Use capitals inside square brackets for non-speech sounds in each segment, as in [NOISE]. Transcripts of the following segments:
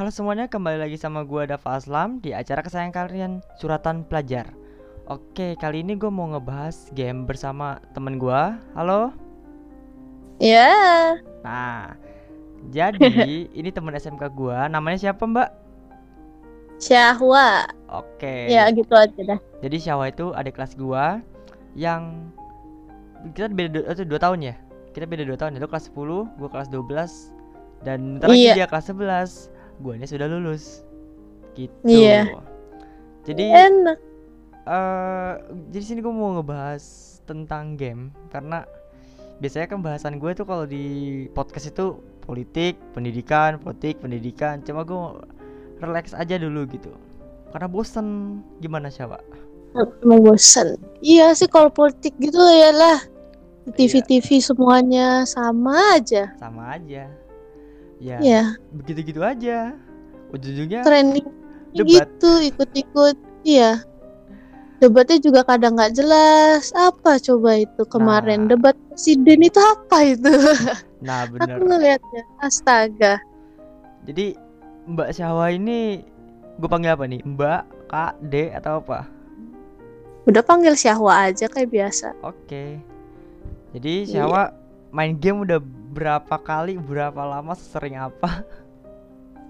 Halo semuanya, kembali lagi sama gua Dava Aslam di acara kesayangan kalian, Suratan Pelajar. Oke, kali ini gue mau ngebahas game bersama temen gua. Halo. Ya, Nah, jadi [LAUGHS] ini temen SMK gua, namanya siapa Mbak? Syahwa. Oke. Ya gitu aja dah. Jadi Syawa itu adik kelas gua yang kita beda itu dua tahun ya. Kita beda dua tahun ya. Lu kelas 10, gua kelas 12 dan ntar lagi Iya. dia kelas 11. Guanya sudah lulus. Gitu. Iya. Jadi Enak. eh jadi sini gue mau ngebahas tentang game karena biasanya kan bahasan gue tuh kalau di podcast itu politik, pendidikan, politik, pendidikan. Cuma gue relax aja dulu gitu. Karena bosen gimana Syawa? Emang bosan. Iya sih kalau politik gitu ya lah. Iya. TV-TV semuanya sama aja. sama aja ya Ya, begitu-gitu aja ujung-ujungnya trending debat gitu ikut-ikut. Iya. Debatnya juga kadang nggak jelas. Apa coba itu kemarin Nah. debat presiden itu apa itu? [LAUGHS] nah Aku bener ngeliatnya. Astaga. jadi Mbak Syawa ini gue panggil apa nih Mbak Kak D atau apa Udah panggil Syahwa aja kayak biasa. oke jadi Iya. Syawa main game udah berapa kali berapa lama sering apa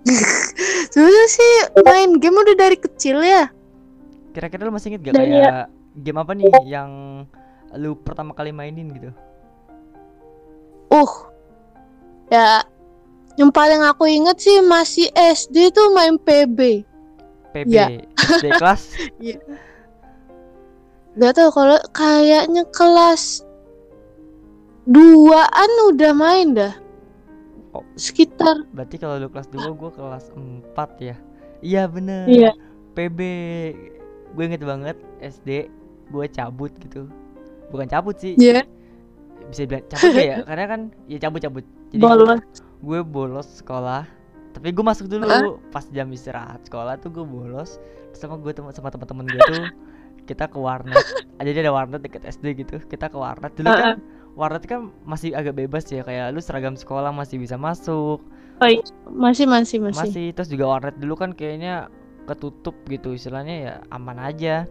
[LAUGHS] Sebenarnya sih main game udah dari kecil ya. kira-kira lu masih inget gak Dari kayak game apa nih yang lu pertama kali mainin gitu Uh, ya yang paling aku inget sih masih SD tuh main PB. PB [LAUGHS] Iya. SD kelas Gak tau kalau kayaknya kelas duaan udah main dah. Oh. Sekitar berarti kalau lu kelas 2 gue kelas 4 ya? Iya bener. Iya. PB gue inget banget SD gue cabut gitu. Bukan cabut sih. Ya bisa bilang [LAUGHS] cabut ya? Karena kan ya cabut cabut jadi bolos. gue bolos sekolah. Tapi gue masuk dulu pas jam istirahat sekolah tuh gue bolos. Terus sama gue tem- sama teman-teman gue tuh [LAUGHS] kita ke warnet. Jadi ada warnet deket SD gitu. Kita ke warnet. Dulu kan warnet kan masih agak bebas ya kayak lu seragam sekolah masih bisa masuk Oh, iya. Masih masih masih. masih terus juga warnet dulu kan kayaknya ketutup gitu istilahnya ya aman aja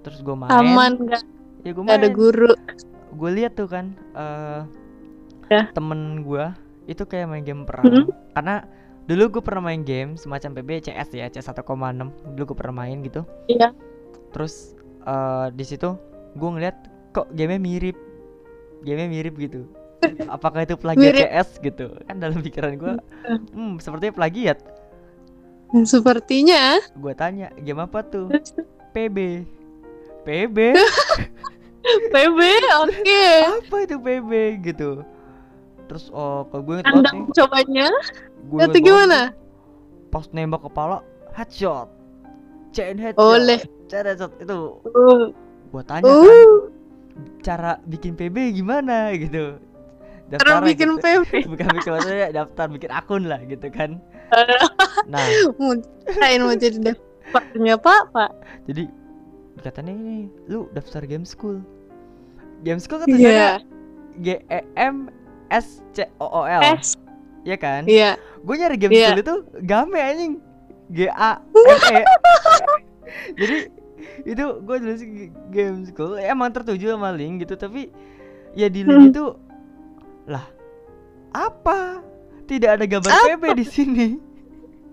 terus gue main Aman gak, ya gue gak ada guru. gue lihat tuh kan eh Ya. temen gue itu kayak main game perang Mhm. karena dulu gue pernah main game semacam PB CS ya CS 1,6 dulu gue pernah main gitu Iya. terus eh di situ gue ngeliat kok gamenya mirip gamenya mirip gitu [LAUGHS] apakah itu plagiat Mirip. CS gitu kan dalam pikiran gue [LAUGHS] hmm sepertinya plagiat Sepertinya. gue tanya game apa tuh PB PB PB oke. apa itu PB gitu terus oh kalau gue inget banget nih mencobanya? gue Itu gimana? pas nembak kepala headshot chain headshot Oleh. chain headshot itu Uh. gue tanya kan Uh. Cara bikin PB gimana gitu Cara Daftarnya bikin gitu. PB. [LAUGHS] bukan bikin maksudnya daftar bikin akun lah gitu kan [LAUGHS] nah Kain mau jadi developernya pak pak. jadi katanya ini lu daftar game school game school kan tulisannya G E M S C O O L S. ya kan Iya. gue nyari game Iya. school itu game anjing G A M E [LAUGHS] jadi itu gue dulu sih game school emang tertuju sama link gitu tapi ya di link Hmm. [LAUGHS] itu lah apa tidak ada gambar PB di sini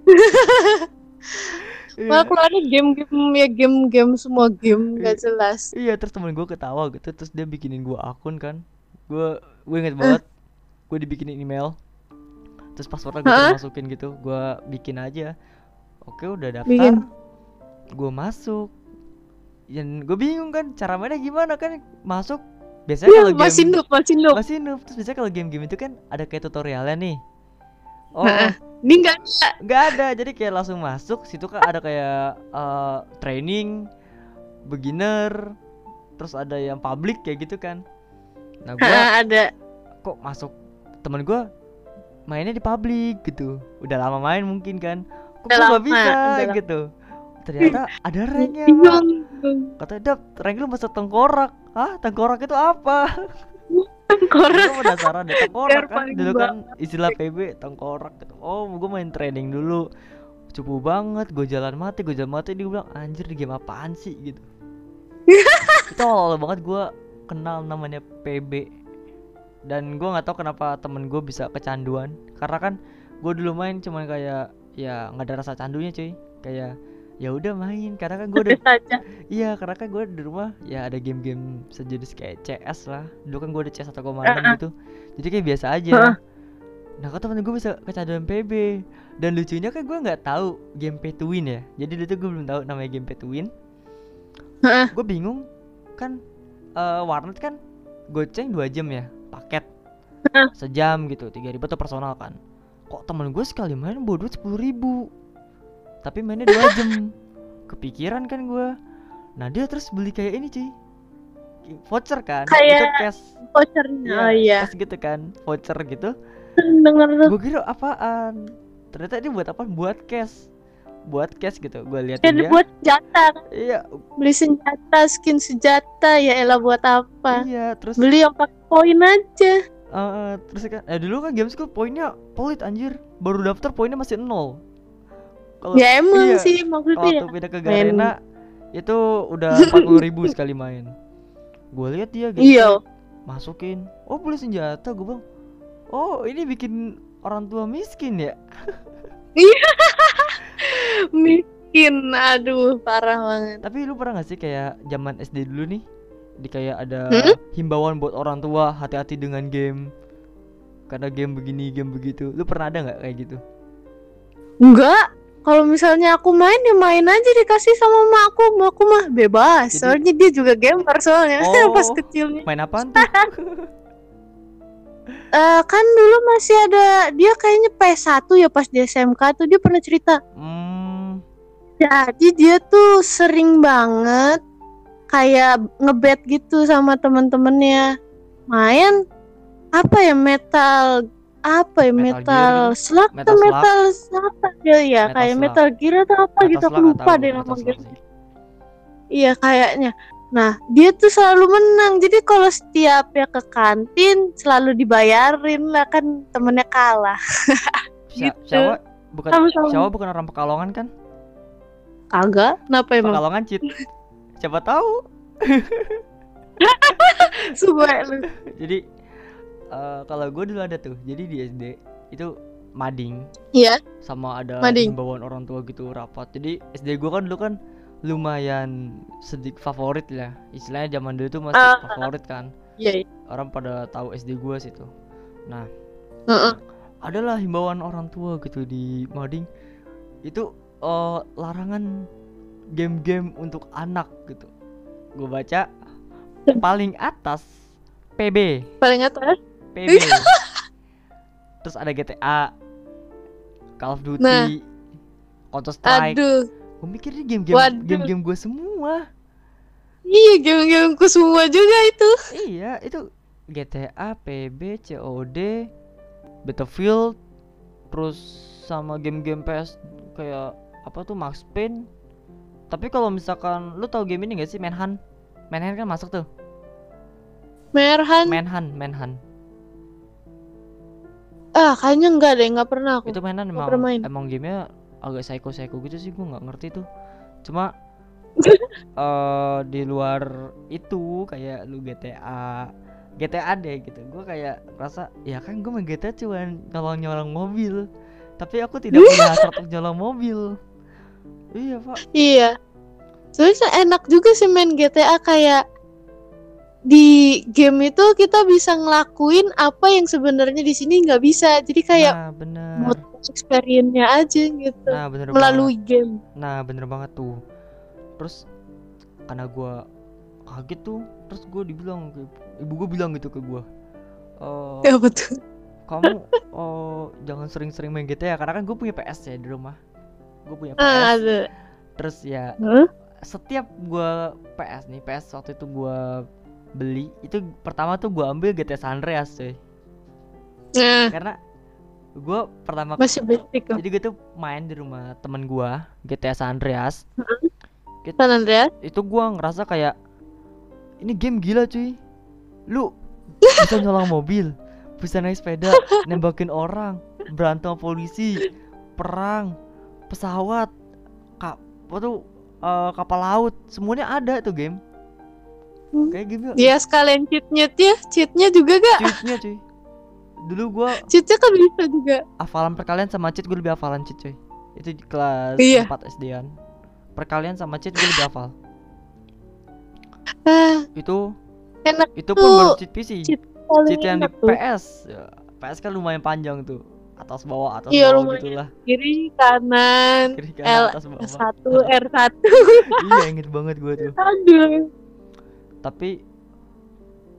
[LAUGHS] Iya. Malah keluarnya game-game ya game-game semua game Iya. gak jelas. Iya terus temen gue ketawa gitu terus dia bikinin gue akun kan gue gue inget banget gue dibikinin email terus passwordnya gue Hah? masukin gitu gue bikin aja oke udah daftar Bikin. gue masuk dan gue bingung kan cara mainnya gimana kan masuk biasanya kalau game Masih noob, masih noob. masih noob terus biasanya kalau game-game itu kan ada kayak tutorialnya nih oh Heeh. Ini enggak ada. nggak ada jadi kayak langsung masuk situ kan ada kayak eh, training beginner terus ada yang public kayak gitu kan nah gua ada. kok masuk temen gua mainnya di public gitu udah lama main mungkin kan kok nggak lama, bisa udah lama. Ternyata ada ranknya Pak. Bingung. kata dap rank lu masuk tengkorak. Ah tengkorak itu apa? [LAUGHS] Korek. Gue penasaran deh tengkorak kan? dulu kan istilah PB tengkorak gitu. Oh gue main training dulu. Cupu banget gue jalan mati gue jalan mati dia bilang anjir di game apaan sih? Gitu. [LAUGHS] Itu awal-awal banget gue kenal namanya PB dan gue nggak tahu kenapa temen gue bisa kecanduan. Karena kan gue dulu main cuman kayak ya nggak ada rasa candunya cuy. Kayak ya udah main karena kan gue udah iya karena kan gue di rumah ya ada game-game sejenis kayak CS lah. Dulu kan gue ada CS 1,6 gitu. Jadi kayak biasa aja. Nah kok temen gue bisa kecanduan PB dan lucunya kan gue nggak tahu game pay to win ya. Jadi dulu tuh gue belum tahu namanya game pay to win. Gue bingung kan eh warnet kan goceng dua jam ya paket. Sejam gitu tiga ribu tuh personal kan. Kok temen gue sekali main duit sepuluh ribu tapi mainnya dua jam. Kepikiran kan gue nah dia terus beli kayak ini cuy. Voucher kan? Itu Kayak- cash. vouchernya oh iya. cash gitu kan? Voucher gitu. Denger tuh. Gue kira apaan? Ternyata ini buat apa? Buat cash. Buat cash gitu. Gue lihat dia. buat senjata. Kan iya. Beli senjata skin senjata ya elah buat apa? Iya terus beli yang pakai poin aja. Eh, terus kan eh dulu kan school poinnya pelit anjir. Baru daftar poinnya masih nol kalau ya emang iya, sih maksudnya waktu pindah ke main- Garena itu udah [LAUGHS] empat puluh ribu sekali main. Gue lihat dia gitu iya. Masukin. Oh beli senjata gue bilang. Oh ini bikin orang tua miskin ya? [LAUGHS] Miskin aduh parah banget. Tapi lu pernah gak sih kayak zaman SD dulu nih di kayak ada Hmm? himbauan buat orang tua hati-hati dengan game. Karena game begini game begitu. Lu pernah ada nggak kayak gitu? Enggak kalau misalnya aku main ya main aja dikasih sama makku makku mah bebas. Jadi- soalnya dia juga gamer soalnya. [LAUGHS] Oh. pas kecilnya. main apaan tuh? [LAUGHS] Eh, kan dulu masih ada dia kayaknya PS1 ya pas di SMK tuh. Dia pernah cerita. Hmm, Jadi dia tuh sering banget kayak ngebet gitu sama temen-temennya. Main apa ya? Metal apa ya Metal metal, slug Metal atau metal apa ya Metal kayak Slug. metal gear atau apa Metal gitu aku lupa deh nama sih. iya kayaknya. Nah dia tuh selalu menang jadi kalau setiap ya ke kantin selalu dibayarin lah kan temennya kalah. [LAUGHS] Gitu. Syawa bukan Sama-sama. Syawa bukan orang Pekalongan kan? Kagak kenapa emang? Pekalongan cheat [LAUGHS] siapa tahu. [LAUGHS] Sumpah lu. Jadi eh, kalau gue dulu ada tuh. Jadi di SD itu mading. Iya. Sama ada Mading. himbauan orang tua gitu rapat. Jadi SD gue kan dulu kan lumayan sedikit favorit lah. Istilahnya zaman dulu tuh masih Ah. favorit kan. Iya iya. orang pada tahu SD gue situ Heeh. adalah himbauan orang tua gitu di mading. Itu eh, larangan game-game untuk anak gitu. Gue baca [LAUGHS] paling atas PB paling atas PB [LAUGHS] terus ada GTA Call of Duty Nah. Counter Strike aduh gue game-game game-game gue semua. Iya game-gameku semua juga itu. Iya itu GTA PB COD Battlefield terus sama game-game PS kayak apa tuh Max Payne. Tapi kalau misalkan lu tahu game ini gak sih? Manhunt. Manhunt kan masuk tuh. Merhan Manhunt Manhunt Ah kayaknya enggak deh nggak pernah aku. Itu mainan emang pernah main. emang gamenya agak psycho psycho gitu sih gue nggak ngerti tuh. Cuma [LAUGHS] eh di luar itu kayak lu GTA GTA deh gitu. Gue kayak rasa ya kan gue main GTA cuman nyolong nyolong mobil. Tapi aku tidak [LAUGHS] punya hasrat untuk nyolong mobil. Iya pak. Iya. Soalnya enak juga sih main GTA kayak di game itu kita bisa ngelakuin apa yang sebenarnya di sini nggak bisa. Jadi kayak nah bener. experience-nya aja gitu. Nah bener banget. melalui game. Nah bener banget tuh. Terus Karena gua kaget tuh Terus gue dibilang Ibu gue bilang gitu ke gua "Eh, ya betul. Kamu oh, Jangan sering-sering main GTA Karena kan gue punya PS ya di rumah. Gue punya PS ah, ada. Terus ya Hah? Setiap gua PS nih PS waktu itu gua beli Itu pertama tuh gua ambil GTA San Andreas cuy nah, Karena Gue pertama masih basic kok. Jadi gue tuh main di rumah temen gua GTA San Andreas. Gitu. San Andreas? Itu gua ngerasa kayak ini game gila cuy. Lu [LAUGHS] bisa nyolong mobil bisa naik sepeda [LAUGHS] nembakin orang berantem polisi perang pesawat kap tuh eh, kapal laut semuanya ada tuh game. Kayak game Dia sekalian cheatnya ya, cheatnya juga gak? cheatnya cuy dulu gua Cheatnya kan bisa juga. hafalan perkalian sama cheat gue lebih hafalan cheat cuy itu di kelas Iya. 4 SD-an perkalian sama cheat gue lebih hafal Ah, itu enak itu pun baru cheat PC cheat cheat yang di. PS Ya, PS kan lumayan panjang tuh atas bawah atas Iya, bawah lumayan. gitulah Kiri kanan kiri L kanan atas bawah satu [LAUGHS] R satu. iya inget banget gue tuh Aduh. Tapi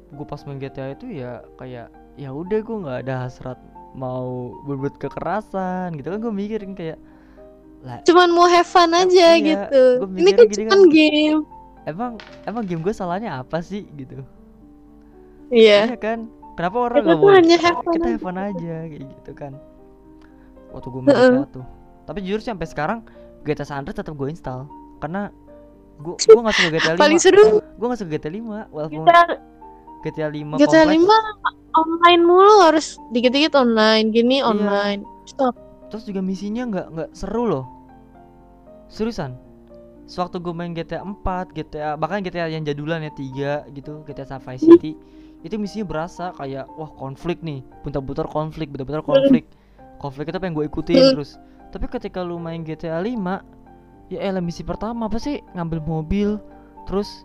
gue pas main GTA itu ya kayak ya udah gue nggak ada hasrat mau berbuat kekerasan gitu kan gue mikirin kayak lah Cuman mau have fun aja Iya, gitu. Ini kan gini cuman kan. game. emang emang game gue salahnya apa sih gitu Iya. Iya kan kenapa orang nggak boleh hanya have fun kita aja. have fun aja kayak gitu kan waktu gue main Heeh. GTA tuh tapi jujur sih sampai sekarang GTA San Andreas tetap gue install karena gue gue nggak suka GTA 5 Paling seru. Gue nggak suka GTA 5 walaupun kita GTA 5 GTA kompleks. 5 online mulu harus dikit-dikit online gini Iya. online. Stop. terus juga misinya nggak nggak seru loh. Seriusan. Sewaktu gue main GTA 4 GTA bahkan GTA yang jadulan ya 3 gitu GTA San Vice City itu misinya berasa kayak wah konflik nih. Bentar-bentar konflik bentar-bentar konflik. Konflik itu pengen gue ikutin Hmm. terus. Tapi ketika lu main GTA 5 ya elah misi pertama apa sih ngambil mobil terus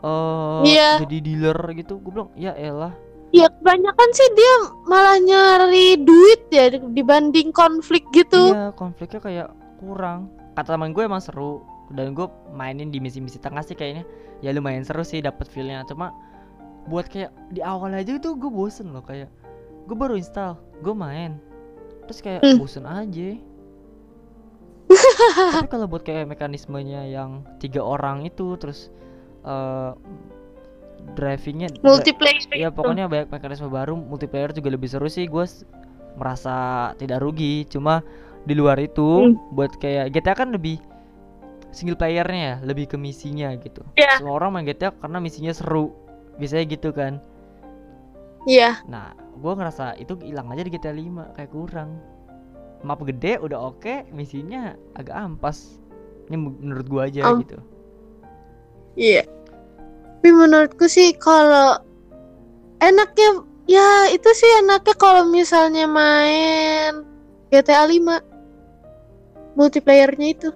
eh Iya. jadi dealer gitu gue bilang ya elah Ya kebanyakan sih dia malah nyari duit ya dibanding konflik gitu. Iya, konfliknya kayak kurang. Kata teman gue emang seru dan gue mainin di misi-misi tengah sih kayaknya ya lumayan seru sih dapat feelnya. Cuma buat kayak di awal aja itu gue bosen loh kayak gue baru install, gue main, terus kayak Hmm. bosen aja. Tapi kalau buat kayak mekanismenya yang tiga orang itu terus eh drivingnya Multiplayer. ya pokoknya banyak mekanisme baru multiplayer juga lebih seru sih gue merasa tidak rugi cuma di luar itu Hmm. buat kayak GTA kan lebih single playernya ya lebih ke misinya gitu Iya. semua orang main GTA karena misinya seru biasanya gitu kan Iya. nah gue ngerasa itu hilang aja di GTA 5 kayak kurang map gede udah oke misinya agak ampas ini menurut gua aja Am- gitu Iya. Tapi menurutku sih kalau enaknya ya itu sih enaknya kalau misalnya main GTA 5 multiplayernya itu.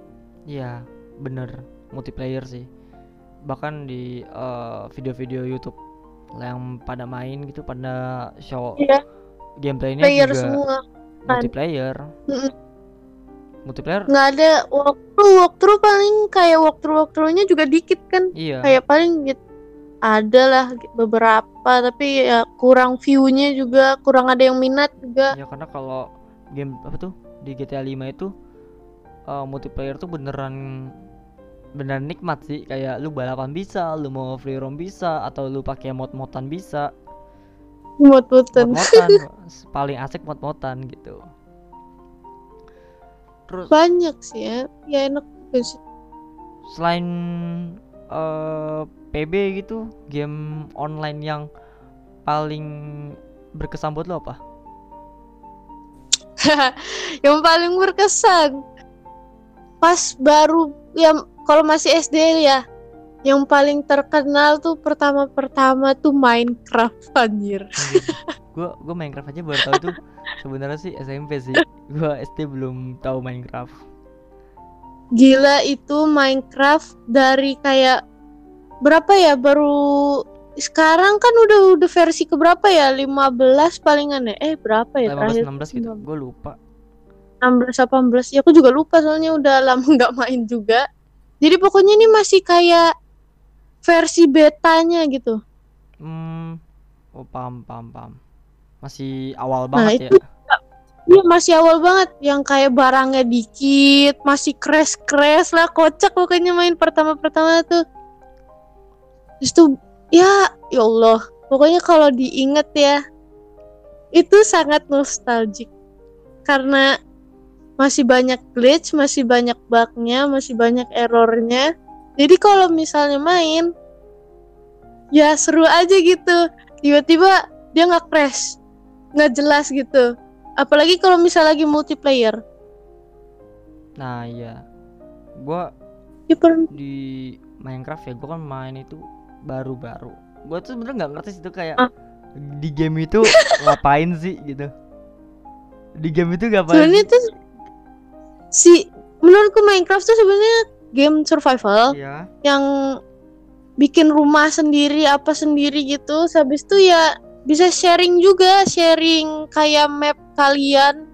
Iya, bener multiplayer sih. Bahkan di eh, video-video YouTube yang pada main gitu, pada show Iya, gameplaynya player juga semua. Multiplayer. Mm-mm. Multiplayer, Nggak ada walkthrough, walkthrough paling kayak walkthrough walkthroughnya juga dikit kan. iya. Kayak paling gitu ada lah beberapa tapi ya kurang view-nya juga kurang ada yang minat juga Ya karena kalau game apa tuh di GTA 5 itu eh, multiplayer tuh beneran beneran nikmat sih kayak lu balapan bisa, lu mau free roam bisa atau lu pakai mod-modan bisa. Mod-modan [LAUGHS] paling asik mod-modan gitu. Terus banyak sih ya ya enak sih selain eh, PB gitu, game online yang paling berkesan buat lo apa? [LAUGHS] yang paling berkesan pas baru ya kalau masih SD ya yang paling terkenal tuh pertama-pertama tuh Minecraft anjir. Gue gue Minecraft aja baru tahu itu [LAUGHS] sebenarnya sih SMP sih. Gue SD belum tahu Minecraft. gila itu Minecraft dari kayak berapa ya? Baru sekarang kan udah udah versi keberapa ya? 15 palingan ya? Eh berapa ya? 15 terakhir 16 gitu. Gue lupa. 16 18 ya aku juga lupa soalnya udah [LAUGHS] lama nggak main juga. Jadi pokoknya ini masih kayak versi betanya gitu Hmm. Oh, paham paham paham. Masih awal Nah, banget itu ya. Iya masih awal banget yang kayak barangnya dikit masih crash crash lah kocak pokoknya main pertama-pertama tuh terus tuh ya ya Allah pokoknya kalau diinget ya itu sangat nostalgic karena masih banyak glitch masih banyak bugnya masih banyak errornya jadi kalau misalnya main ya seru aja gitu tiba-tiba dia nggak crash nggak jelas gitu apalagi kalau misal lagi multiplayer Nah iya, gua Ya, per- di Minecraft ya gua kan main itu baru-baru. Gua tuh sebenarnya nggak ngerti itu kayak Ah. di game itu [LAUGHS] ngapain sih gitu. Di game itu ngapain? sebenarnya tuh si menurutku Minecraft tuh sebenarnya game survival Iya. yang bikin rumah sendiri apa sendiri gitu. Habis itu ya bisa sharing juga, sharing kayak map kalian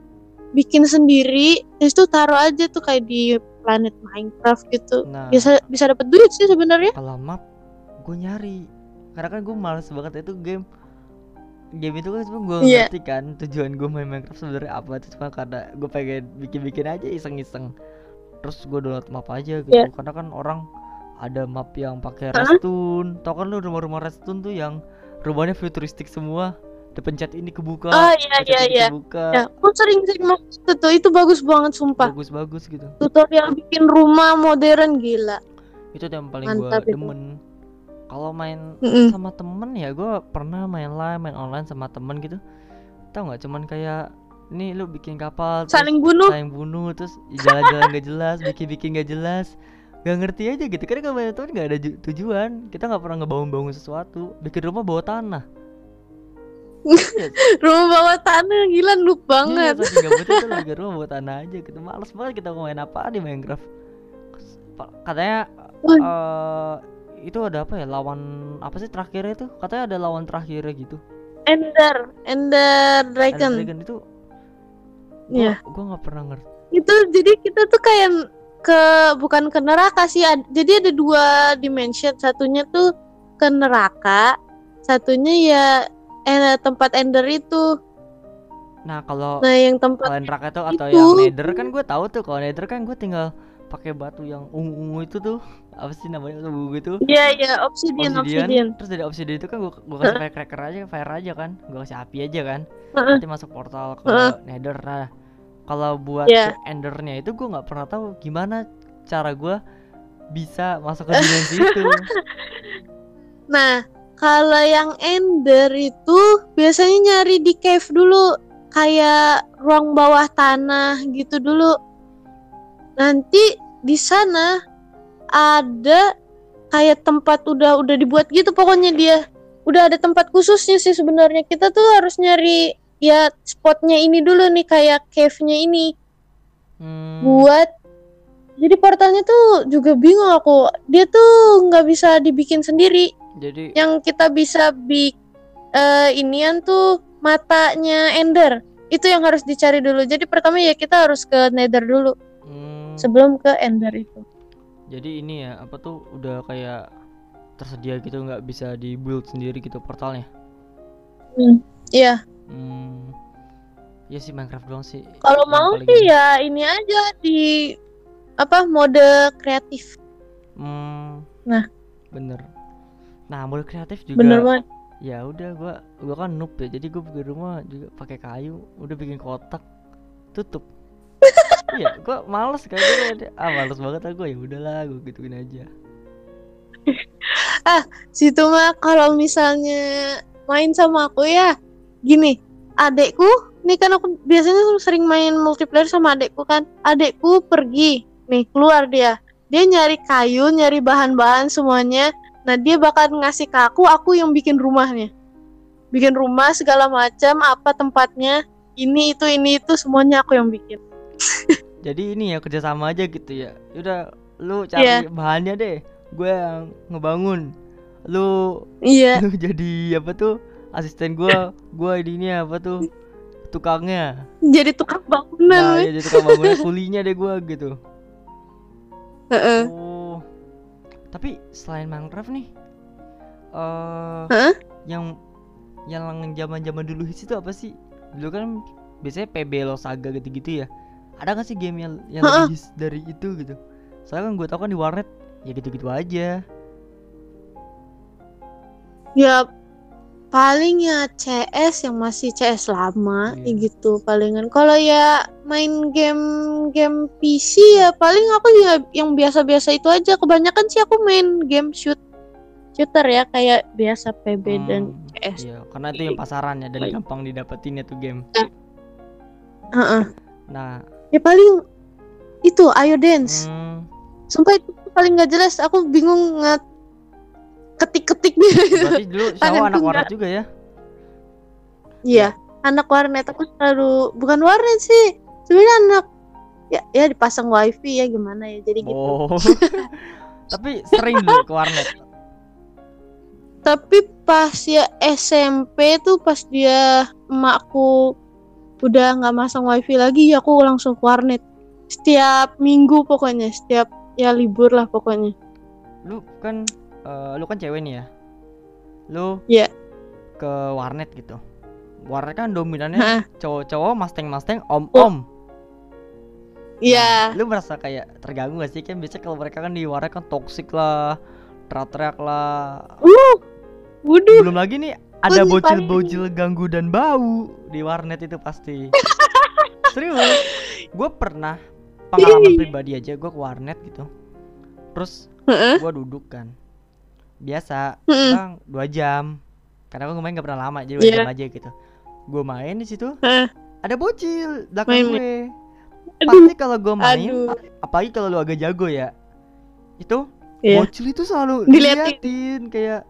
bikin sendiri. Terus itu taruh aja tuh kayak di planet Minecraft gitu. Nah, Bisa bisa dapat duit sih sebenarnya. kalau map gue nyari karena kan gue males banget itu game game itu kan gue Iya. ngerti kan tujuan gue main Minecraft sebenarnya apa itu cuma karena gue pengen bikin-bikin aja iseng-iseng terus gue download map aja gitu Iya. karena kan orang ada map yang pakai Hah? redstone tau kan lu rumah-rumah redstone tuh yang rumahnya futuristik semua dipencet ini kebuka Oh iya iya iya. kebuka Ya, aku sering-sering mau itu tuh. Itu bagus banget sumpah. bagus-bagus gitu Tutorial bikin rumah modern gila. itu yang paling gue itu. demen kalau main Mm-mm. sama temen ya gue pernah main live main online sama temen gitu tau nggak cuman kayak nih lu bikin kapal terus Saling bunuh. saling bunuh terus jalan-jalan gak jelas [LAUGHS] bikin-bikin gak jelas. Gak ngerti aja gitu karena temen gak ada ju- tujuan. Kita nggak pernah ngebangun-bangun sesuatu. Bikin rumah bawah tanah. [LAUGHS] Rumah bawah tanah gila noob Iya, banget. saking gak tuh bikin [LAUGHS] rumah bawah tanah aja gitu. Males banget kita mau main apa di Minecraft. Katanya eh itu ada apa ya lawan apa sih terakhirnya itu? Katanya ada lawan terakhirnya gitu. Ender, Ender Ender Dragon. Dragon itu Iya. gua gua nggak pernah ngerti Itu jadi kita tuh kayak ke bukan ke neraka sih. ad- jadi ada dua dimension. Satunya tuh ke neraka, satunya ya eh, tempat Ender itu. nah kalau Nah, yang tempat kalau neraka itu atau itu. yang nether kan gue tahu tuh kalau nether kan gue tinggal pakai batu yang ungu-ungu itu tuh apa sih namanya ungu gitu Iya, iya, obsidian, obsidian. terus dari obsidian itu kan gue gue kasih firecracker aja fire aja kan gue kasih api aja kan Heeh. nanti masuk portal ke Heeh. nether nah kalau buat ke endernya itu gue nggak pernah tahu gimana cara gue bisa masuk ke [LAUGHS] dimensi itu Nah, kalau yang Ender itu biasanya nyari di cave dulu, kayak ruang bawah tanah gitu dulu. Nanti di sana ada kayak tempat udah udah dibuat gitu pokoknya dia. Udah ada tempat khususnya sih sebenarnya. Kita tuh harus nyari ya spotnya ini dulu nih kayak cave-nya ini. Hmm, buat jadi portalnya tuh juga bingung aku. Dia tuh nggak bisa dibikin sendiri. Jadi yang kita bisa bik eh inian tuh matanya Ender. Itu yang harus dicari dulu. Jadi pertama ya kita harus ke Nether dulu. Hmm, sebelum ke Ender itu. Jadi ini ya apa tuh udah kayak tersedia gitu nggak bisa di build sendiri gitu portalnya? Iya Hmm. Ya sih Minecraft doang sih. kalau mau sih ini. ya ini aja di apa mode kreatif Hmm. Nah. bener. Nah, mode kreatif juga. bener banget Ya udah gua gua kan noob ya. Jadi gua bikin rumah juga pakai kayu, udah bikin kotak, tutup. [LAUGHS] Iya, gua males kayak gitu. Ah, males banget lah gua ya udahlah, gua gituin aja. [LAUGHS] situ mah kalau misalnya main sama aku ya gini adekku nih kan aku biasanya sering main multiplayer sama adekku kan adekku pergi nih keluar dia dia nyari kayu nyari bahan-bahan semuanya nah dia bakal ngasih ke aku aku yang bikin rumahnya bikin rumah segala macam apa tempatnya ini itu ini itu semuanya aku yang bikin [LAUGHS] Jadi ini ya kerjasama aja gitu ya. Udah lu cari Iya. bahannya deh. Gue yang ngebangun. Lu iya [LAUGHS] lu jadi apa tuh asisten gua gua ini apa tuh? Tukangnya. Jadi tukang nah bangunan ya jadi tukang bangunnya kulinya deh gua gitu. Heeh. oh. Tapi selain Minecraft nih eh Hah? yang yang zaman zaman dulu hits itu apa sih? Dulu kan biasanya PB Losaga gitu-gitu ya. Ada gak sih game yang yang Heeh. lebih hits dari itu gitu? Soalnya kan gue tau kan di warnet ya gitu-gitu aja. Ya paling ya CS yang masih CS lama Iya. ya gitu palingan. Kalau ya main game game PC ya paling aku ya yang biasa-biasa itu aja. Kebanyakan sih aku main game shoot shooter ya kayak biasa PB dan Hmm, CS. iya karena itu yang pasarannya dan gampang didapetin ya tuh game Heeh. nah Ya paling itu Ayo Dance. Hmm, Sumpah itu paling nggak jelas. Aku bingung nge ketik-ketik berarti dulu [LAUGHS] Shawa anak warnet juga ya? Iya, anak warnet aku selalu bukan warnet sih. Sebenarnya anak ya ya dipasang wifi ya gimana ya. Jadi gitu. Oh. [LAUGHS] [LAUGHS] Tapi sering dulu ke warnet. Tapi pas ya SMP tuh pas dia emakku udah nggak masang wifi lagi, ya aku langsung ke warnet. Setiap minggu pokoknya, setiap ya libur lah pokoknya. Lu kan eh, lu kan cewek nih ya. Lu Iya. ke warnet gitu. Warnet kan dominannya cowok-cowok, masteng-masteng, om-om. Iya. Lu merasa kayak terganggu gak sih? Kan biasanya kalau mereka kan di warnet kan toksik lah, teriak-teriak lah. Uh, Waduh. Belum lagi nih ada bocil-bocil ganggu dan bau di warnet itu pasti. [LAUGHS] Serius, gue pernah pengalaman pribadi aja gue ke warnet gitu. Terus gue duduk kan, biasa Heeh. bang dua jam. Karena gue main gak pernah lama jadi dua Iya. jam aja gitu. Gue main di situ, Heeh. ada bocil belakang Main- gue. Pasti kalau gue main, Aduh. apalagi kalau lu agak jago ya, itu Iya. bocil itu selalu Diliatin. diliatin kayak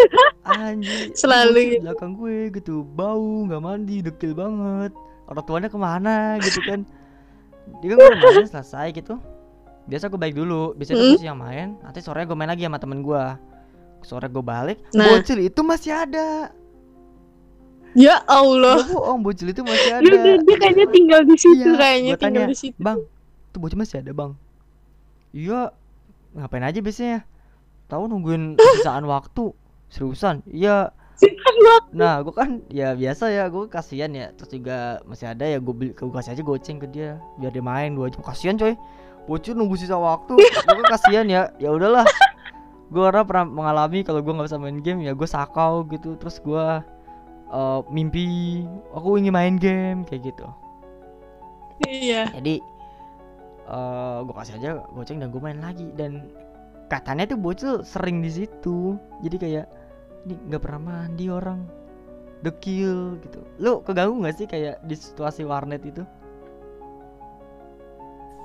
[LAUGHS] anjir Selalu gitu. belakang gue gitu bau nggak mandi dekil banget orang tuanya ke mana gitu kan dia kan gue main [LAUGHS] selesai gitu biasa gue baik dulu biasanya Mm. gue siang main nanti sore gue main lagi sama temen gue sore gue balik Nah. bocil itu masih ada. Ya Allah. Gak bohong bocil itu masih ada. Dia, dia, kayaknya tinggal di situ Iya, kayaknya gua tinggal tanya, di situ. Bang, tuh bocil masih ada bang? Iya. Ngapain aja biasanya? Tahu nungguin sisaan waktu. Seriusan? Iya. Nah gue kan ya biasa ya Gue kasihan ya. Terus juga masih ada ya Gue beli gue kasih aja goceng ke dia Biar dia main dua jam Kasihan coy. Bocil nunggu sisa waktu. [LAUGHS] Gue kan kasihan ya. Ya udahlah Gue karena pernah mengalami Kalau gue nggak bisa main game Ya gue sakau gitu. Terus gue eh, Mimpi Aku ingin main game Kayak gitu. Iya. jadi eh gue kasih aja goceng dan gue main lagi. Dan katanya tuh bocil sering di situ. Jadi kayak ini nggak pernah mandi orang. Dekil gitu. Lu keganggu nggak sih kayak di situasi warnet itu?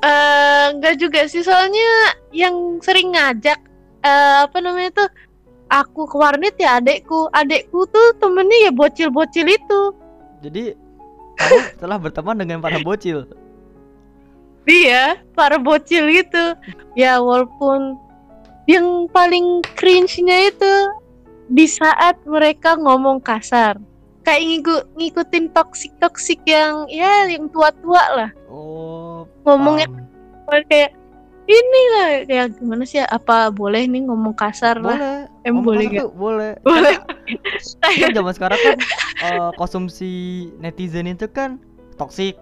Eh, enggak juga sih. Soalnya yang sering ngajak eh apa namanya tuh? Aku ke warnet ya adekku. Adekku tuh temennya ya bocil-bocil itu. Jadi kamu [LAUGHS] telah berteman dengan para bocil? Iya para bocil gitu. Ya walaupun yang paling cringe-nya itu di saat mereka ngomong kasar. Kayak ngiku- ngikutin toksik toksik yang ya yang tua-tua lah. Oh ngomongnya kayak ini lah kayak gimana sih ya, apa boleh nih ngomong kasar lah boleh Em, ngomong boleh tuh boleh [LAUGHS] Boleh. Karena kan zaman sekarang kan eh, konsumsi netizen itu kan toksik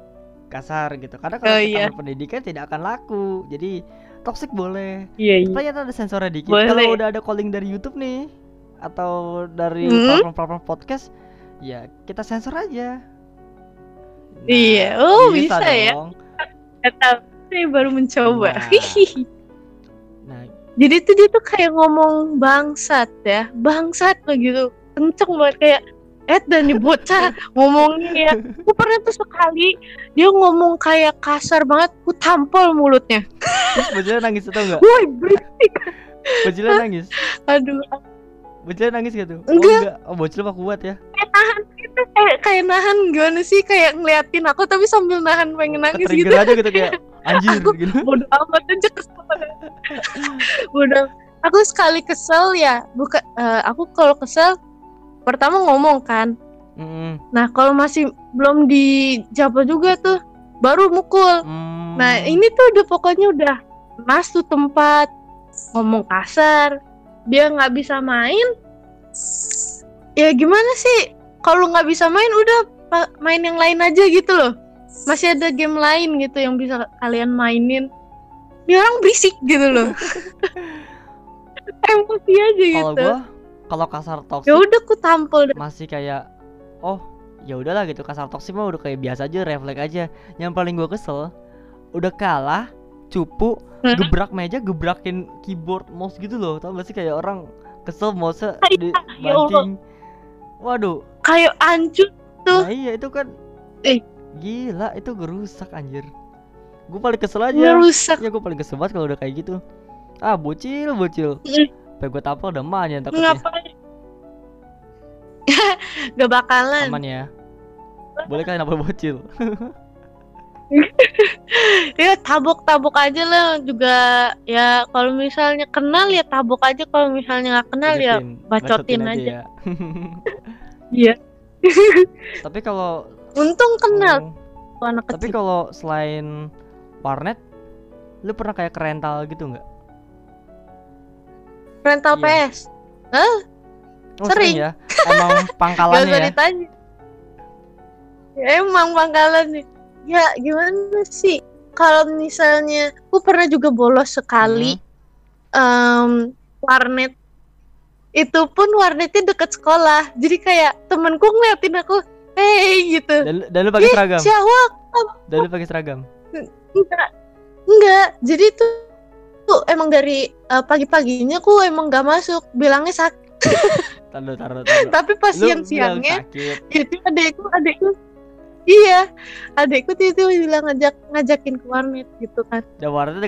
kasar gitu karena kalau Oh, kita iya. berpendidikan tidak akan laku jadi toksik boleh iya iya ternyata ada sensornya dikit kalau udah ada calling dari YouTube nih atau dari Hmm? platform-platform podcast ya kita sensor aja Nah, Iya. Oh, bisa ya. dong. Tahu, saya baru mencoba. Nah. [LAUGHS] nah. Jadi tuh dia tuh kayak ngomong bangsat ya. Bangsat lah gitu. Kenceng banget. Kayak eh dan nih bocah [LAUGHS] ngomongnya ya. Aku pernah tuh sekali dia ngomong kayak kasar banget. Ku tampol mulutnya. Terus bocilnya nangis atau enggak? Woi berisik. Bocilnya nangis? [LAUGHS] Aduh. Bocilnya nangis gak tuh? Oh Enggak. enggak. Oh bocil mah kuat ya. Itu kayak kayak nahan gimana sih? Kayak ngeliatin aku tapi sambil nahan pengen nangis gitu. aja gitu kayak anjir Aku- gitu. bodoh amat aja kesel. Bodoh aku sekali kesel ya bukan eh, aku kalau kesel pertama ngomong kan. Mm-mm. nah kalau masih belum dijawab juga tuh baru mukul. Hmm. nah ini tuh udah pokoknya udah mas tuh tempat ngomong kasar dia nggak bisa main. Ya gimana sih? Kalau nggak bisa main udah main yang lain aja gitu loh masih ada game lain gitu yang bisa kalian mainin ini orang berisik gitu loh [LAUGHS] emosi aja kalau gitu kalau kasar ya toksik udah ku tampol deh. masih kayak oh ya udahlah gitu kasar toksik mah udah kayak biasa aja refleks aja yang paling gua kesel udah kalah cupu Hmm? gebrak meja gebrakin keyboard mouse gitu loh tau gak sih kayak orang kesel mouse di ya waduh kayak ancut Tuh. nah iya itu kan Eh. Gila itu gerusak anjir gue paling kesel aja Ngerusak. ya gue paling kesel banget kalau udah kayak gitu ah bocil bocil. Sampai gue tampol udah emaknya takutnya Ngapain? [LAUGHS] Gak bakalan. aman ya boleh kan nampol bocil [LAUGHS] Ya tabok-tabok aja lah juga ya kalau misalnya kenal ya tabok aja kalau misalnya nggak kenal ya bacotin aja. ya. Iya. [LAUGHS] tapi kalau untung kenal oh, anak tapi kecil. kalau selain warnet lu pernah kayak rental gitu nggak rental iya. PS. oh, Sering. ya emang [LAUGHS] pangkalannya ya ditanya. Ya, emang pangkalan nih. Ya gimana sih? Kalau misalnya, aku pernah juga bolos sekali Hmm. em, warnet. Itu pun warnetnya deket sekolah. Jadi kayak temenku ngeliatin aku, hey gitu. dan, dan lu pakai seragam? Syahwat dan lu pakai seragam? Enggak. Enggak. Jadi tuh tuh emang dari eh, pagi-paginya aku emang gak masuk. Bilangnya sakit. taruh taruh taruh Tapi pas siang-siangnya itu adekku adekku iya. Adekku tuh itu bilang ngajak ngajakin ke warnet gitu kan.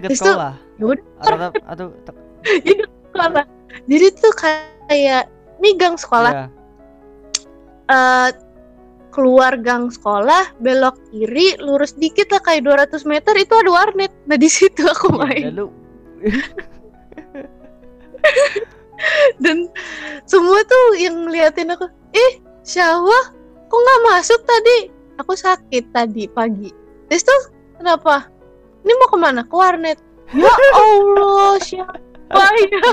Terus tuh- sekolah? ya atau atau te- [LAUGHS] sekolah. Jadi tuh kayak ini gang sekolah. Ya, eh keluar gang sekolah belok kiri lurus dikit lah kayak 200 meter itu ada warnet. Nah di situ aku iya, main. dan lu [LAUGHS] dan semua tuh yang ngeliatin aku eh Syahwa kok nggak masuk tadi? Aku sakit tadi pagi. Terus tuh kenapa? Ini mau ke mana? Ke warnet? [LAUGHS] Ya Allah siapa ya. [LAUGHS]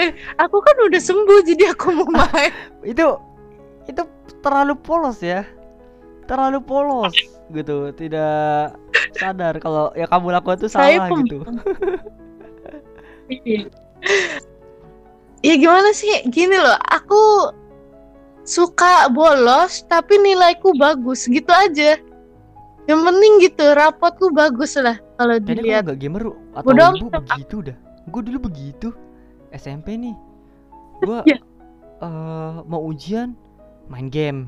Eh, aku kan udah sembuh jadi aku mau main. Itu itu terlalu polos ya. Terlalu polos gitu tidak sadar kalau yang kamu lakukan itu Saya salah pem- gitu [LAUGHS] ya gimana sih? Gini loh aku suka bolos tapi nilaiku bagus gitu aja. Yang penting gitu rapotku bagus lah kalau kayaknya dilihat. kalau nggak gamer atau amat. begitu dah. Gue dulu begitu SMP nih. Gue Iya. eh, mau ujian main game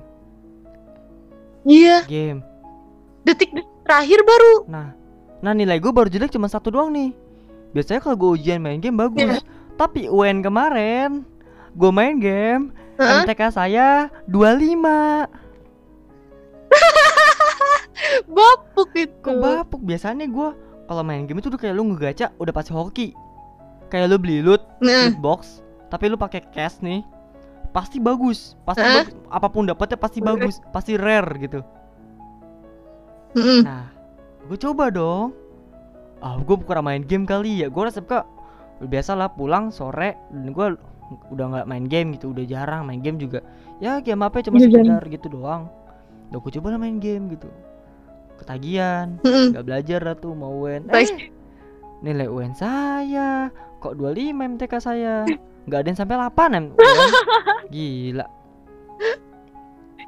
iya game detik terakhir baru nah nah nilai gue baru jelek cuma satu doang nih biasanya kalau gue ujian main game bagus Iya. tapi UN kemarin gue main game Heeh. MTK saya 25 [LAUGHS] bapuk itu Kok bapuk? Biasanya gue kalau main game itu udah kayak lu ngegaca udah pasti hoki. Kayak lu beli loot, nah loot box, tapi lu pakai cash nih. Pasti bagus. Pasti Hah? bagus. apa pun dapetnya pasti bagus, pasti rare gitu. Nah, gue coba dong. Ah, gue bukan main game kali ya. Gue resep kak. Biasalah pulang sore dan gue udah nggak main game gitu, udah jarang main game juga. Ya game apa cuma Udah sekedar gitu doang. Udah gue coba lah main game gitu. Ketagihan, nggak belajar dah tuh mau UN. Eh, nilai UN saya kok 25 MTK saya. [LAUGHS] Nggak ada yang sampai 8 em. UN. [LAUGHS] Gila.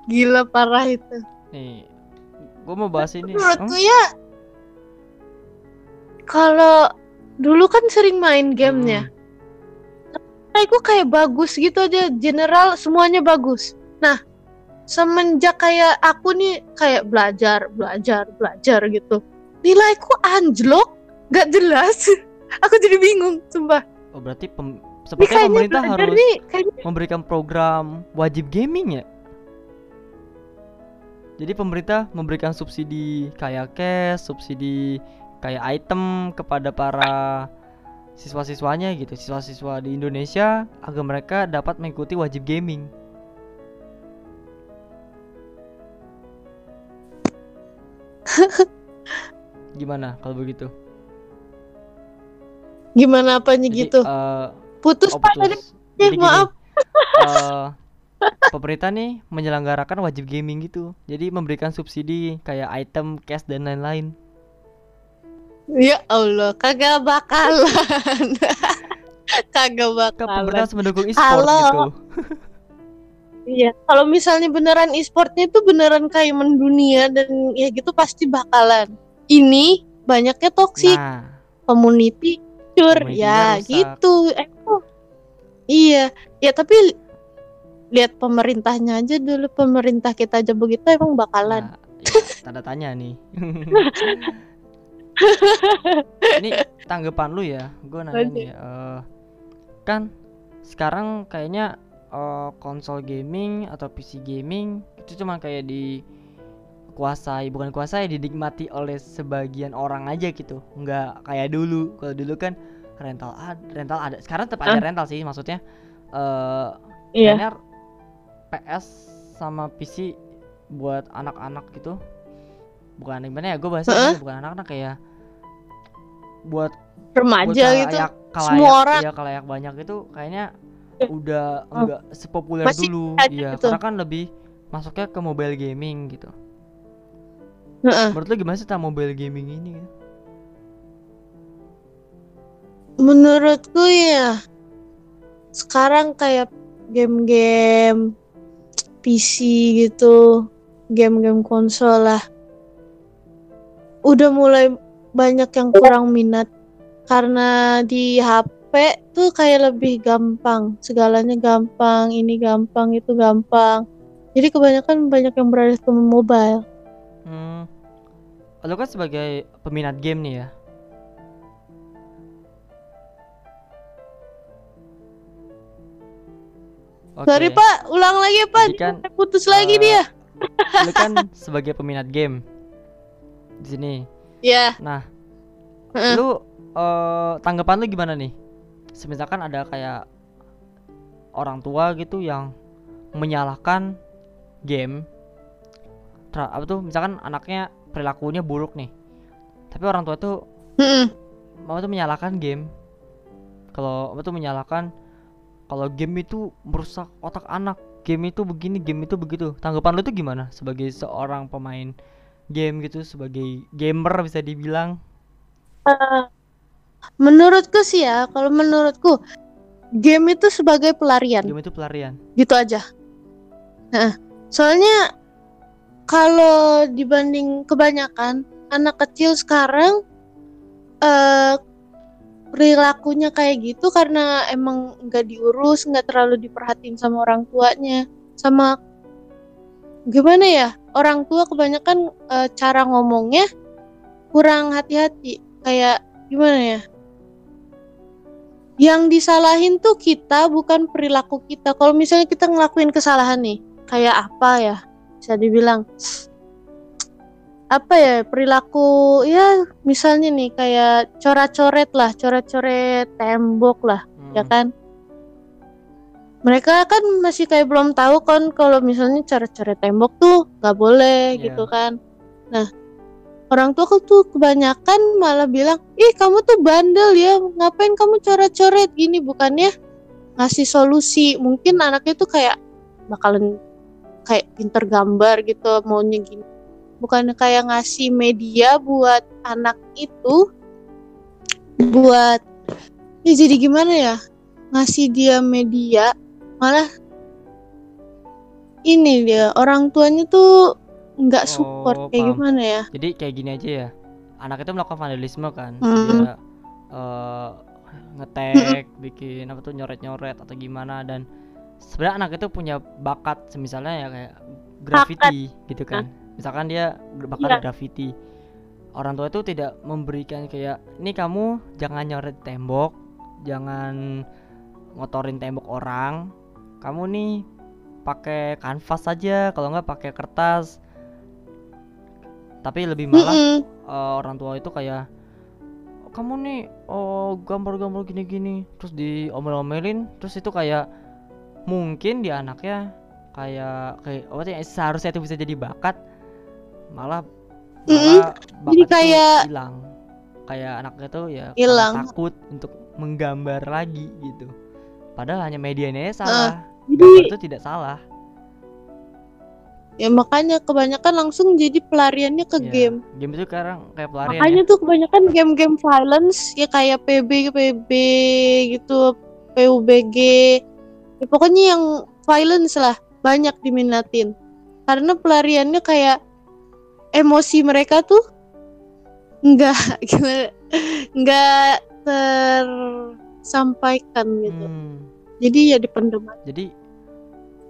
gila parah itu Nih, gue mau bahas ini. menurutku Hmm? ya kalau dulu kan sering main gamenya Hmm. aku kayak bagus gitu aja general semuanya bagus nah semenjak kayak aku nih kayak belajar belajar belajar gitu nilaiku anjlok gak jelas [LAUGHS] aku jadi bingung sumpah Oh berarti pem- sepertinya pemerintah harus nih kayaknya memberikan program wajib gaming ya. Jadi pemerintah memberikan subsidi kayak cash, subsidi kayak item kepada para siswa-siswanya gitu, siswa-siswa di Indonesia agar mereka dapat mengikuti wajib gaming. [LAUGHS] Gimana kalau begitu? gimana apanya Jadi, gitu eh, putus Oh pak betul. tadi gini, maaf. eh, pemerintah nih menyelenggarakan wajib gaming gitu. Jadi memberikan subsidi kayak item, cash dan lain-lain. ya Allah kagak bakalan kagak Kan pemerintah bakalan harus mendukung e-sport gitu. Iya, kalau misalnya beneran e-sportnya itu beneran kayak mendunia dan ya gitu pasti bakalan. Ini banyaknya toksik Nah, community cur ya rusak. gitu. Emang iya, ya tapi li- lihat pemerintahnya aja dulu pemerintah kita aja begitu emang bakalan. nah, iya. tanda tanya nih. [LAUGHS] Ini tanggapan lu ya, gue nanya nih. eh, kan sekarang kayaknya eh, konsol gaming atau PC gaming itu cuma kayak dikuasai, bukan kuasai, dinikmati oleh sebagian orang aja gitu. Nggak kayak dulu. Kalau dulu kan rental ada, rental ada. Sekarang tetap ada rental sih, maksudnya. eh Iya. kayaknya PS sama PC buat anak-anak gitu bukan gimana ya gue bahasnya Heeh. bukan anak-anak kayak buat buat Remaja gitu. kalayak, kalayak, Semua orang. iya, kalayak banyak itu kayaknya Eh. udah Oh. enggak sepopuler Masih dulu iya gitu. karena kan lebih masuknya ke mobile gaming gitu Heeh. menurut lu gimana sih tentang mobile gaming ini gitu? Menurutku ya sekarang kayak game-game PC gitu, game-game konsol lah. Udah mulai banyak yang kurang minat karena di HP tuh kayak lebih gampang, segalanya gampang, ini gampang, itu gampang. Jadi kebanyakan banyak yang beralih ke mobile. hmm lu kan sebagai peminat game nih ya Oke, Sorry Pak, ulang lagi Pak. Jadi kan, Putus lagi eh, dia. lu kan sebagai peminat game di sini. Ya. Nah, Heeh. lu eh, tanggapan lu gimana nih? Semisalkan ada kayak orang tua gitu yang menyalahkan game, Tra- apa tuh? Misalkan anaknya perilakunya buruk nih, tapi orang tua tuh mau tuh menyalahkan game. Kalau apa tuh menyalahkan kalau game itu merusak otak anak, game itu begini, game itu begitu. Tanggapan lu tuh gimana sebagai seorang pemain game gitu, sebagai gamer bisa dibilang? Menurutku sih ya, kalau menurutku game itu sebagai pelarian, Game itu pelarian. gitu aja. Nah, soalnya kalau dibanding kebanyakan anak kecil sekarang eh perilakunya kayak gitu karena emang nggak diurus, nggak terlalu diperhatiin sama orang tuanya, sama gimana ya orang tua kebanyakan eh, cara ngomongnya kurang hati-hati, kayak gimana ya? Yang disalahin tuh kita bukan perilaku kita. Kalau misalnya kita ngelakuin kesalahan nih, kayak apa ya? Bisa dibilang apa ya perilaku ya misalnya nih kayak coret-coret lah, coret-coret tembok lah, ya Hmm. kan? Mereka kan masih kayak belum tahu kan kalau misalnya coret-coret tembok tuh nggak boleh Iya. gitu kan. Nah, orang tua tuh kebanyakan malah bilang, ih kamu tuh bandel ya, ngapain kamu coret-coret gini bukannya ngasih solusi. Mungkin anaknya tuh kayak bakalan kayak pinter gambar gitu maunya gini. Bukannya kayak ngasih media buat anak itu buat ya jadi gimana ya ngasih dia media malah ini dia orang tuanya tuh nggak support Oh, kayak paham. gimana ya Jadi kayak gini aja ya. Anak itu melakukan vandalisme kan. Mm. Dia eh, ngetek, bikin apa tuh nyoret-nyoret atau gimana dan sebenarnya anak itu punya bakat semisalnya ya kayak graffiti gitu kan. Misalkan dia bakat Iya. graffiti. Orang tua itu tidak memberikan kayak ini kamu jangan nyoret tembok, jangan ngotorin tembok orang. Kamu nih pakai kanvas saja, kalau nggak pakai kertas. Tapi lebih malah Mm-mm. eh, orang tua itu kayak kamu nih oh gambar-gambar gini-gini terus diomel-omelin terus itu kayak mungkin di anaknya kayak kayak sih seharusnya itu bisa jadi bakat malah Mm-mm. malah bakat Jadi kayak- hilang kayak anaknya tuh ya Hilang. takut untuk menggambar lagi gitu padahal hanya medianya salah Jadi gambar itu tidak salah ya makanya kebanyakan langsung jadi pelariannya ke Ya, game. game itu sekarang kayak pelarian Makanya ya tuh kebanyakan game-game violence ya kayak PB PB gitu, PUBG. Ya, pokoknya yang violence lah banyak diminatin. Karena pelariannya kayak emosi mereka tuh nggak [LAUGHS] gimana nggak tersampaikan gitu. Hmm, Jadi ya dipendam jadi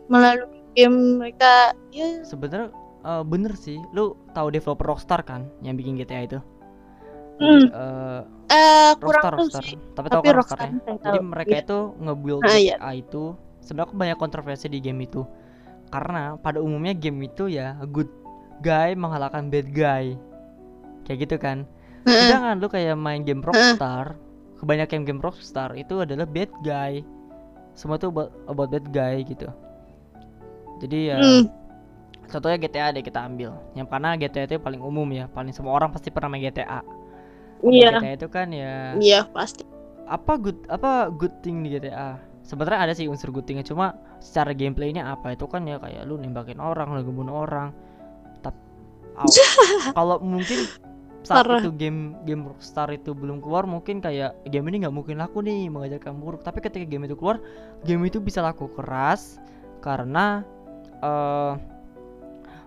melalui game mereka ya sebenarnya eh, bener sih lu tahu developer Rockstar kan yang bikin GTA itu Hmm. Eh, kurang Rockstar tahu Rockstar sih. tapi tahu Tapi kan Rockstar Rockstar ya jadi tahu. mereka Iya. itu nge-build Ah, iya. GTA itu sebenarnya banyak kontroversi di game itu karena pada umumnya game itu ya good guy mengalahkan bad guy. Kayak gitu kan? Sedangkan lu kayak main game Rockstar kebanyakan game Rockstar itu adalah bad guy. Semua tuh about, about bad guy gitu. Jadi ya Hmm. contohnya GTA deh kita ambil. Yang karena GTA itu paling umum ya paling semua orang pasti pernah main GTA Iya. GTA itu kan ya Iya, pasti. apa good apa good thing di GTA sebenarnya ada sih unsur good thingnya cuma secara gameplaynya apa? Itu kan ya kayak lu nembakin orang lu ngebunuh orang [LAUGHS] kalau mungkin saat Parah. itu game game Rockstar itu belum keluar mungkin kayak game ini nggak mungkin laku nih mengajarkan buruk tapi ketika game itu keluar game itu bisa laku keras karena eh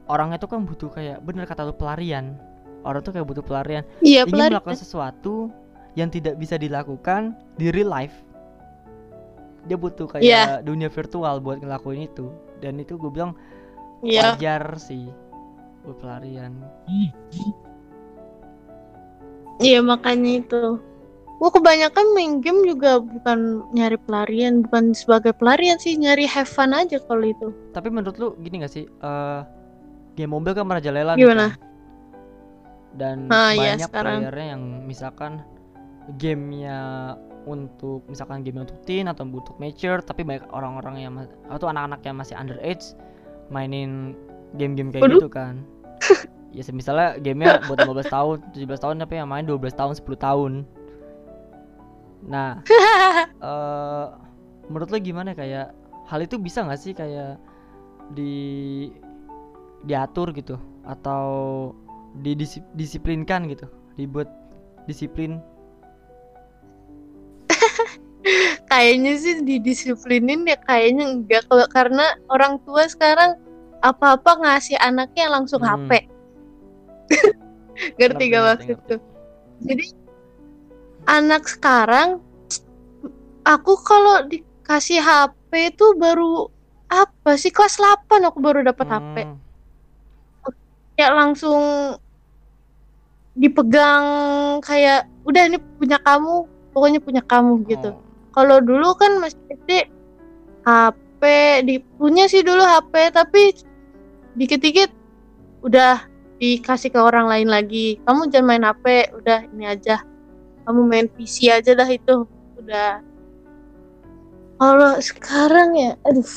orang itu kan butuh kayak bener kata lu pelarian orang tuh kayak butuh pelarian Iya, ingin pelari. melakukan sesuatu yang tidak bisa dilakukan di real life dia butuh kayak Iya. dunia virtual buat ngelakuin itu dan itu gue bilang Iya. wajar sih buat pelarian Iya, makanya itu. Gua kebanyakan main game juga bukan nyari pelarian, bukan sebagai pelarian sih, nyari have fun aja kalau itu. tapi menurut lu gini gak sih eh game mobile kan merajalela Gimana? kan? dan Ah, iya, banyak sekarang. playernya yang misalkan gamenya untuk misalkan game untuk teen atau untuk mature tapi banyak orang-orang yang atau anak-anak yang masih underage mainin game-game kayak Waduh. gitu kan ya misalnya gamenya buat 15 tahun 17 tahun tapi yang main 12 tahun 10 tahun. Nah [LAUGHS] eh menurut lo gimana kayak hal itu bisa nggak sih kayak di diatur gitu? Atau didisiplinkan gitu? Dibuat disiplin? [LAUGHS] Kayaknya sih didisiplinin ya kayaknya enggak. Kalau karena orang tua sekarang apa-apa ngasih anaknya langsung Hmm. HP. [LAUGHS] Ngerti gak ngerti, maksudku? Jadi anak sekarang aku kalau dikasih HP itu baru apa sih kelas 8 aku baru dapat HP. Hmm, Ya langsung dipegang kayak udah ini punya kamu, pokoknya punya kamu gitu. oh, Kalau dulu kan masih gede HP dipunya sih dulu HP tapi dikit-dikit udah dikasih ke orang lain lagi. Kamu jangan main HP, udah ini aja. Kamu main PC aja dah itu. Udah. Kalau sekarang ya, aduh.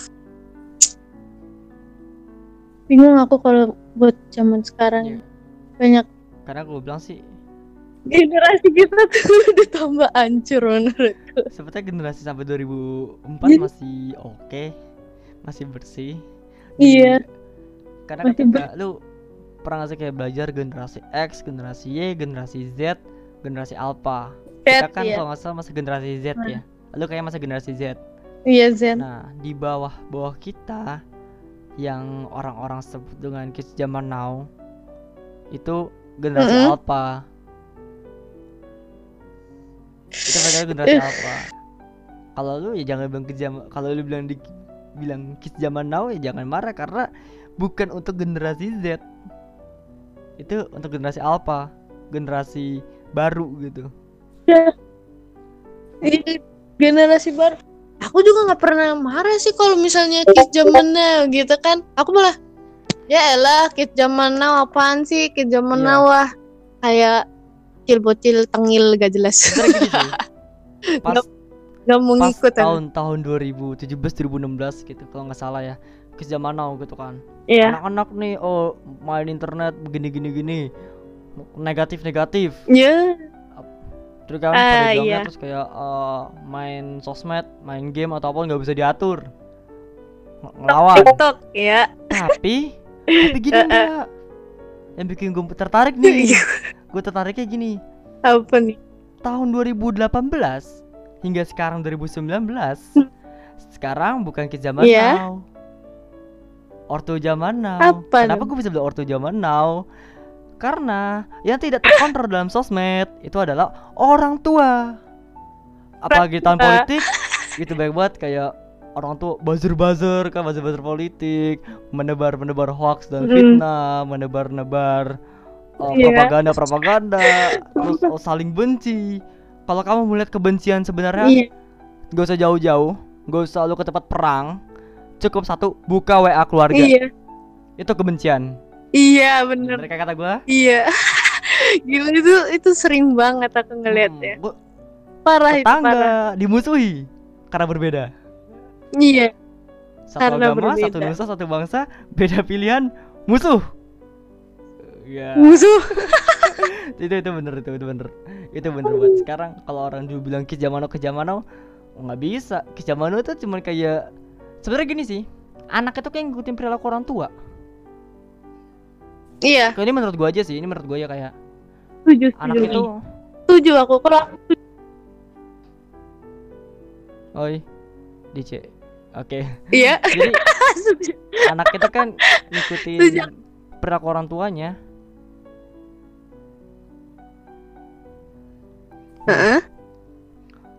Bingung aku kalau buat zaman sekarang. Iya. Banyak karena gue bilang sih generasi kita tuh [LAUGHS] udah tambah hancur menurut sebetulnya generasi sampai 2004 Iya. masih oke masih bersih Iya. Karena Masih ketika lu pernah nggak sih kayak belajar generasi X generasi Y generasi Z generasi Alpha? Kita kan ya. kalau nggak salah masih generasi Z ya. Lu kayak masih generasi Z. Iya Zen. nah di bawah bawah kita yang orang-orang sebut dengan kids zaman now itu generasi Mm-mm. Alpha. Itu mereka generasi Alpha. Kalau lu ya jangan bilang kids zaman kalau lu bilang di bilang kids zaman now ya jangan marah karena bukan untuk generasi Z itu untuk generasi Alpha generasi baru gitu Iya, generasi baru. Aku juga nggak pernah marah sih kalau misalnya kids zaman now gitu kan. Aku malah ya elah kids zaman now apaan sih kids zaman Iya. now wah kayak bocil-bocil tengil gak jelas. Sih [LAUGHS] pas Gak mau pas ngikut aku. tahun tahun 2017 2016 gitu kalau nggak salah ya kids zaman now gitu kan Iya. anak-anak nih oh main internet begini gini gini negatif negatif Ya. terus kan Ah, pada bilangnya iya. terus kayak eh, main sosmed main game atau apa nggak bisa diatur Ng- ngelawan TikTok ya. tapi [LAUGHS] tapi gini eh. enggak yang bikin gue tertarik nih [LAUGHS] gue tertariknya gini Apa nih? tahun 2018 hingga sekarang 2019 sekarang bukan kids zaman Iya. now ortu zaman now Apa kenapa gue bisa bilang ortu zaman now karena yang tidak terkontrol [COUGHS] dalam sosmed itu adalah orang tua apalagi tahun tua. politik gitu baik banget kayak orang tuh buzzer-buzzer kan buzzer-buzzer politik, menebar-menebar hoax dan Mm. fitnah, menebar-nebar uh, Iya. propaganda-propaganda, terus oh, saling benci. Kalau kamu melihat kebencian sebenarnya Iya. gak usah jauh-jauh, gak usah lu ke tempat perang. Cukup satu, buka WA keluarga. Iya. Itu kebencian. Iya, bener. Kayak kata gua. Iya. [LAUGHS] Gila itu itu sering banget aku ngeliatnya. Hmm, gua- Parah itu parah. dimusuhi karena berbeda. Iya. Satu Karena agama, satu berbeda. nusa, satu bangsa, beda pilihan, musuh. Ya, Musuh. [LAUGHS] itu itu bener itu itu bener. Itu bener buat sekarang kalau orang dulu bilang Kijamano Kijamano nggak bisa. Kijamano itu cuman kayak sebenarnya gini sih. Anak itu kayak ngikutin perilaku orang tua. Iya, Kayak ini menurut gua aja sih, ini menurut gua ya kayak setuju, anak setuju. itu Setuju aku. Kalau aku oi DC. Oke. iya. [LAUGHS] Jadi anak itu kan ngikutin Setuju. perilaku orang tuanya. Heeh.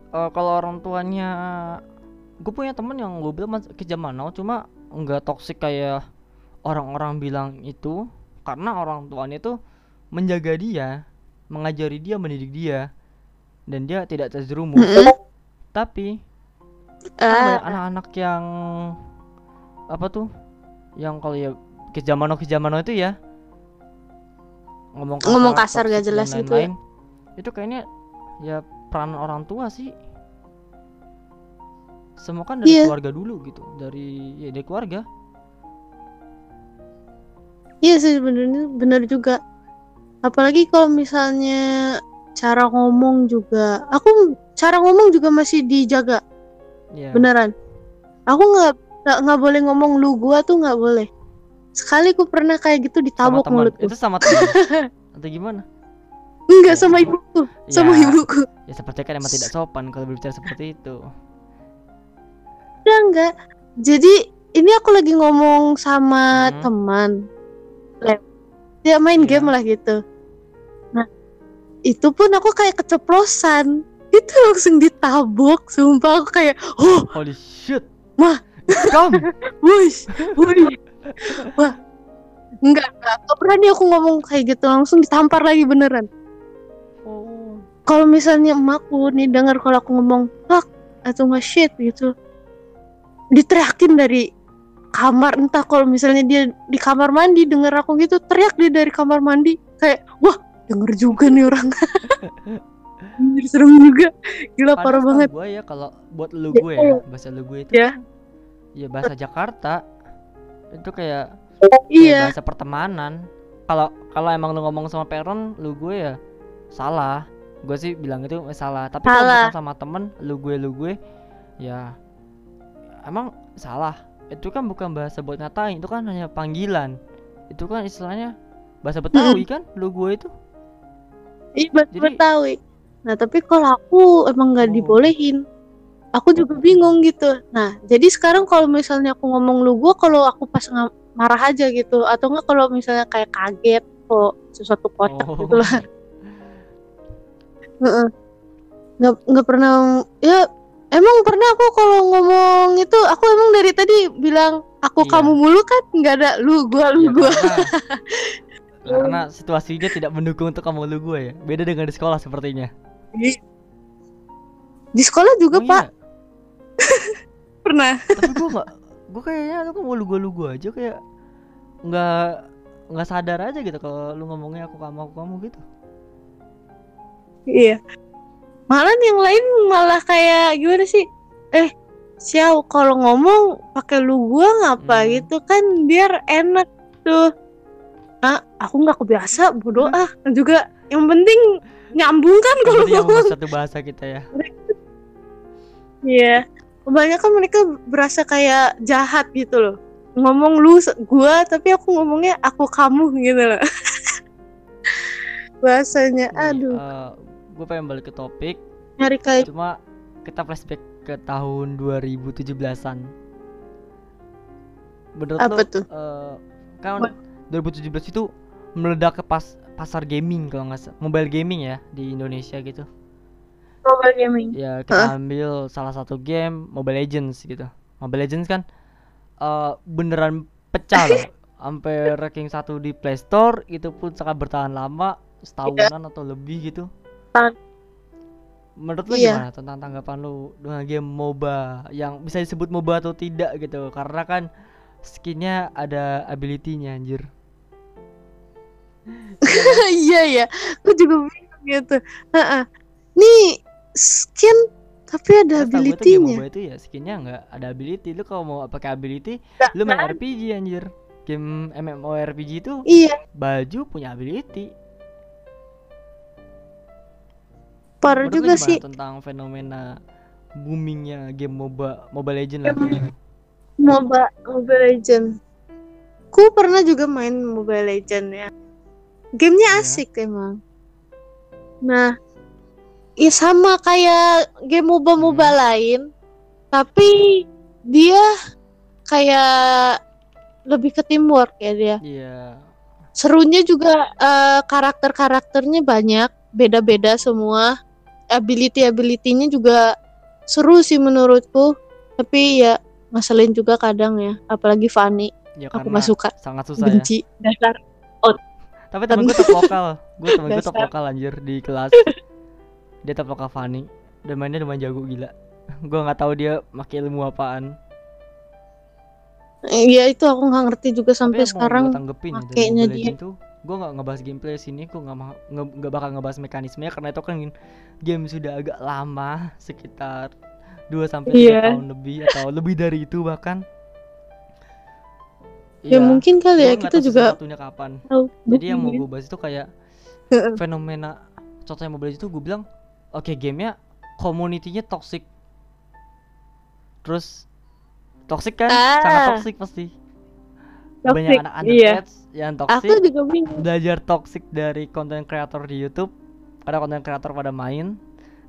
Eh, kalau orang tuanya gue punya temen yang gue bilang mas- kejaman now cuma nggak toksik kayak orang-orang bilang itu karena orang tuanya itu menjaga dia mengajari dia mendidik dia dan dia tidak terjerumus tapi Ah, anak-anak yang apa tuh yang kalau ya kejamano kejamano itu ya ngomong kasar, Ngomong kasar gak jelas gitu ya. lain-lain. itu kayaknya ya peran orang tua sih semua kan dari Iya. keluarga dulu gitu dari ya dari keluarga Iya sih sebenarnya benar juga. Apalagi kalau misalnya cara ngomong juga, aku cara ngomong juga masih dijaga ya beneran. Aku nggak nggak boleh ngomong lu gua tuh nggak boleh. Sekali aku pernah kayak gitu sama ditabok mulutku. itu sama teman [LAUGHS] atau gimana Enggak sama ibuku, sama Ya. ibuku. ya seperti kan emang tidak sopan kalau berbicara seperti itu Udah enggak. Jadi ini aku lagi ngomong sama Hmm. teman. Lab. Dia main Iya. game lah gitu. Nah, itu pun aku kayak keceplosan. Itu langsung ditabok, sumpah aku kayak, "Oh, holy shit [LAUGHS] Wah. come wush, wush." Wah. Enggak, enggak. Gak berani aku ngomong kayak gitu, langsung ditampar lagi beneran. oh Kalau misalnya emakku nih dengar kalau aku ngomong fuck atau nggak shit gitu, diteriakin dari kamar entah kalau misalnya dia di kamar mandi denger aku gitu teriak dia dari kamar mandi kayak wah denger juga nih orang. [LAUGHS] Anjir, serem juga. Gila parah Padahal banget. gue ya kalau buat lu Ya, gue ya bahasa lu gue itu Ya. ya bahasa Jakarta itu kayak kayak iya. bahasa pertemanan. Kalau kalau emang lu ngomong sama parent lu gue ya salah. Gue sih bilang itu salah. Tapi kalau sama temen lu gue lu gue ya emang salah? Itu kan bukan bahasa buat ngatain itu kan hanya panggilan. Itu kan istilahnya bahasa Betawi kan lu gue itu? Iya bet- jadi- betawi. Nah tapi kalau aku emang nggak Oh. dibolehin aku juga bingung gitu. Nah jadi sekarang kalau misalnya aku ngomong lu gua kalau aku pas marah aja gitu. Atau enggak kalau misalnya kayak kaget kok sesuatu kocak Oh. gitu lah. [LAUGHS] Heeh. nggak nggak pernah ya emang pernah aku kalau ngomong itu aku emang dari tadi bilang aku Iya. kamu mulu kan? Nggak ada lu gua lu Ya, gua. karena, [LAUGHS] karena situasinya tidak mendukung untuk kamu lu gue ya. Beda dengan di sekolah sepertinya. Di sekolah juga Emang pak. Iya? [LAUGHS] pernah. Tapi gue nggak gue kayaknya lu kok lu gue lu gue aja kayak nggak nggak sadar aja gitu kalau lu ngomongnya aku kamu aku kamu gitu. Iya malah yang lain malah kayak gimana sih eh siau kalau ngomong pakai lu gua ngapa Hmm. gitu kan biar enak tuh ah aku nggak kebiasa bodoh Hmm. ah juga yang penting nyambung kan kalau ngomong satu bahasa kita ya Iya. Kebanyakan mereka berasa kayak jahat gitu loh. Ngomong lu gua tapi aku ngomongnya aku kamu gitu loh. [LAUGHS] Bahasanya aduh, gue pengen balik ke topik. Nyari kayak cuma kita flashback ke tahun 2017an menurut apa tuh? eh, kan 2017 itu meledak ke pas pasar gaming kalau nggak mobile gaming ya di Indonesia gitu. Mobile gaming. ya kita ambil salah satu game Mobile Legends gitu. Mobile Legends kan eh, beneran pecah loh. [LAUGHS] Sampai ranking satu di Play Store itu pun sangat bertahan lama setahunan atau lebih gitu Tahan. menurut lu Iya. gimana tentang tanggapan lu dengan game MOBA yang bisa disebut MOBA atau tidak gitu? Karena kan skinnya ada ability-nya anjir. [LAUGHS] Iya ya aku juga bingung gitu. Heeh. nih skin tapi ada ability-nya. MOBA itu ya skinnya nggak ada ability. Lu kalau mau pakai ability Nggak lu main ada. RPG anjir. Game MMORPG itu iya. baju punya ability parah Menurut juga sih tentang fenomena boomingnya game MOBA Mobile Legend lah. MOBA Mobile Legend ku pernah juga main Mobile Legend ya gamenya Iya. asik emang nah ya sama kayak game MOBA MOBA Hmm. lain tapi dia kayak lebih ke teamwork ya dia Iya. serunya juga eh, karakter-karakternya banyak beda-beda semua ability ability-nya juga seru sih menurutku tapi ya ngeselin juga kadang ya apalagi Fanny Ya aku nggak suka sangat susah ya. benci dasar Tapi temen gue top lokal. Gue temen gue top lokal anjir di kelas. Dia top lokal Fanny dan mainnya lumayan jago gila. gue nggak tahu dia pakai ilmu apaan. Iya itu aku nggak ngerti juga sampai sekarang ya makainya dia. Tuh gue nggak ngebahas gameplay sini gue nggak nggak bakal ngebahas mekanismenya karena itu kan game sudah agak lama sekitar 2 sampai Iya. tahun lebih atau lebih dari itu bahkan. Ya Iya, mungkin kali ya kita juga kapan. tahu. Jadi yang mau gue bahas itu kayak fenomena contohnya Mobile itu gue bilang oke gamenya community-nya toxic. Terus toxic kan? Ah. sangat toxic pasti banyak Toxic, anak iya. underage yang aku toxic juga bingung. belajar toxic dari konten kreator di YouTube. Ada konten kreator pada main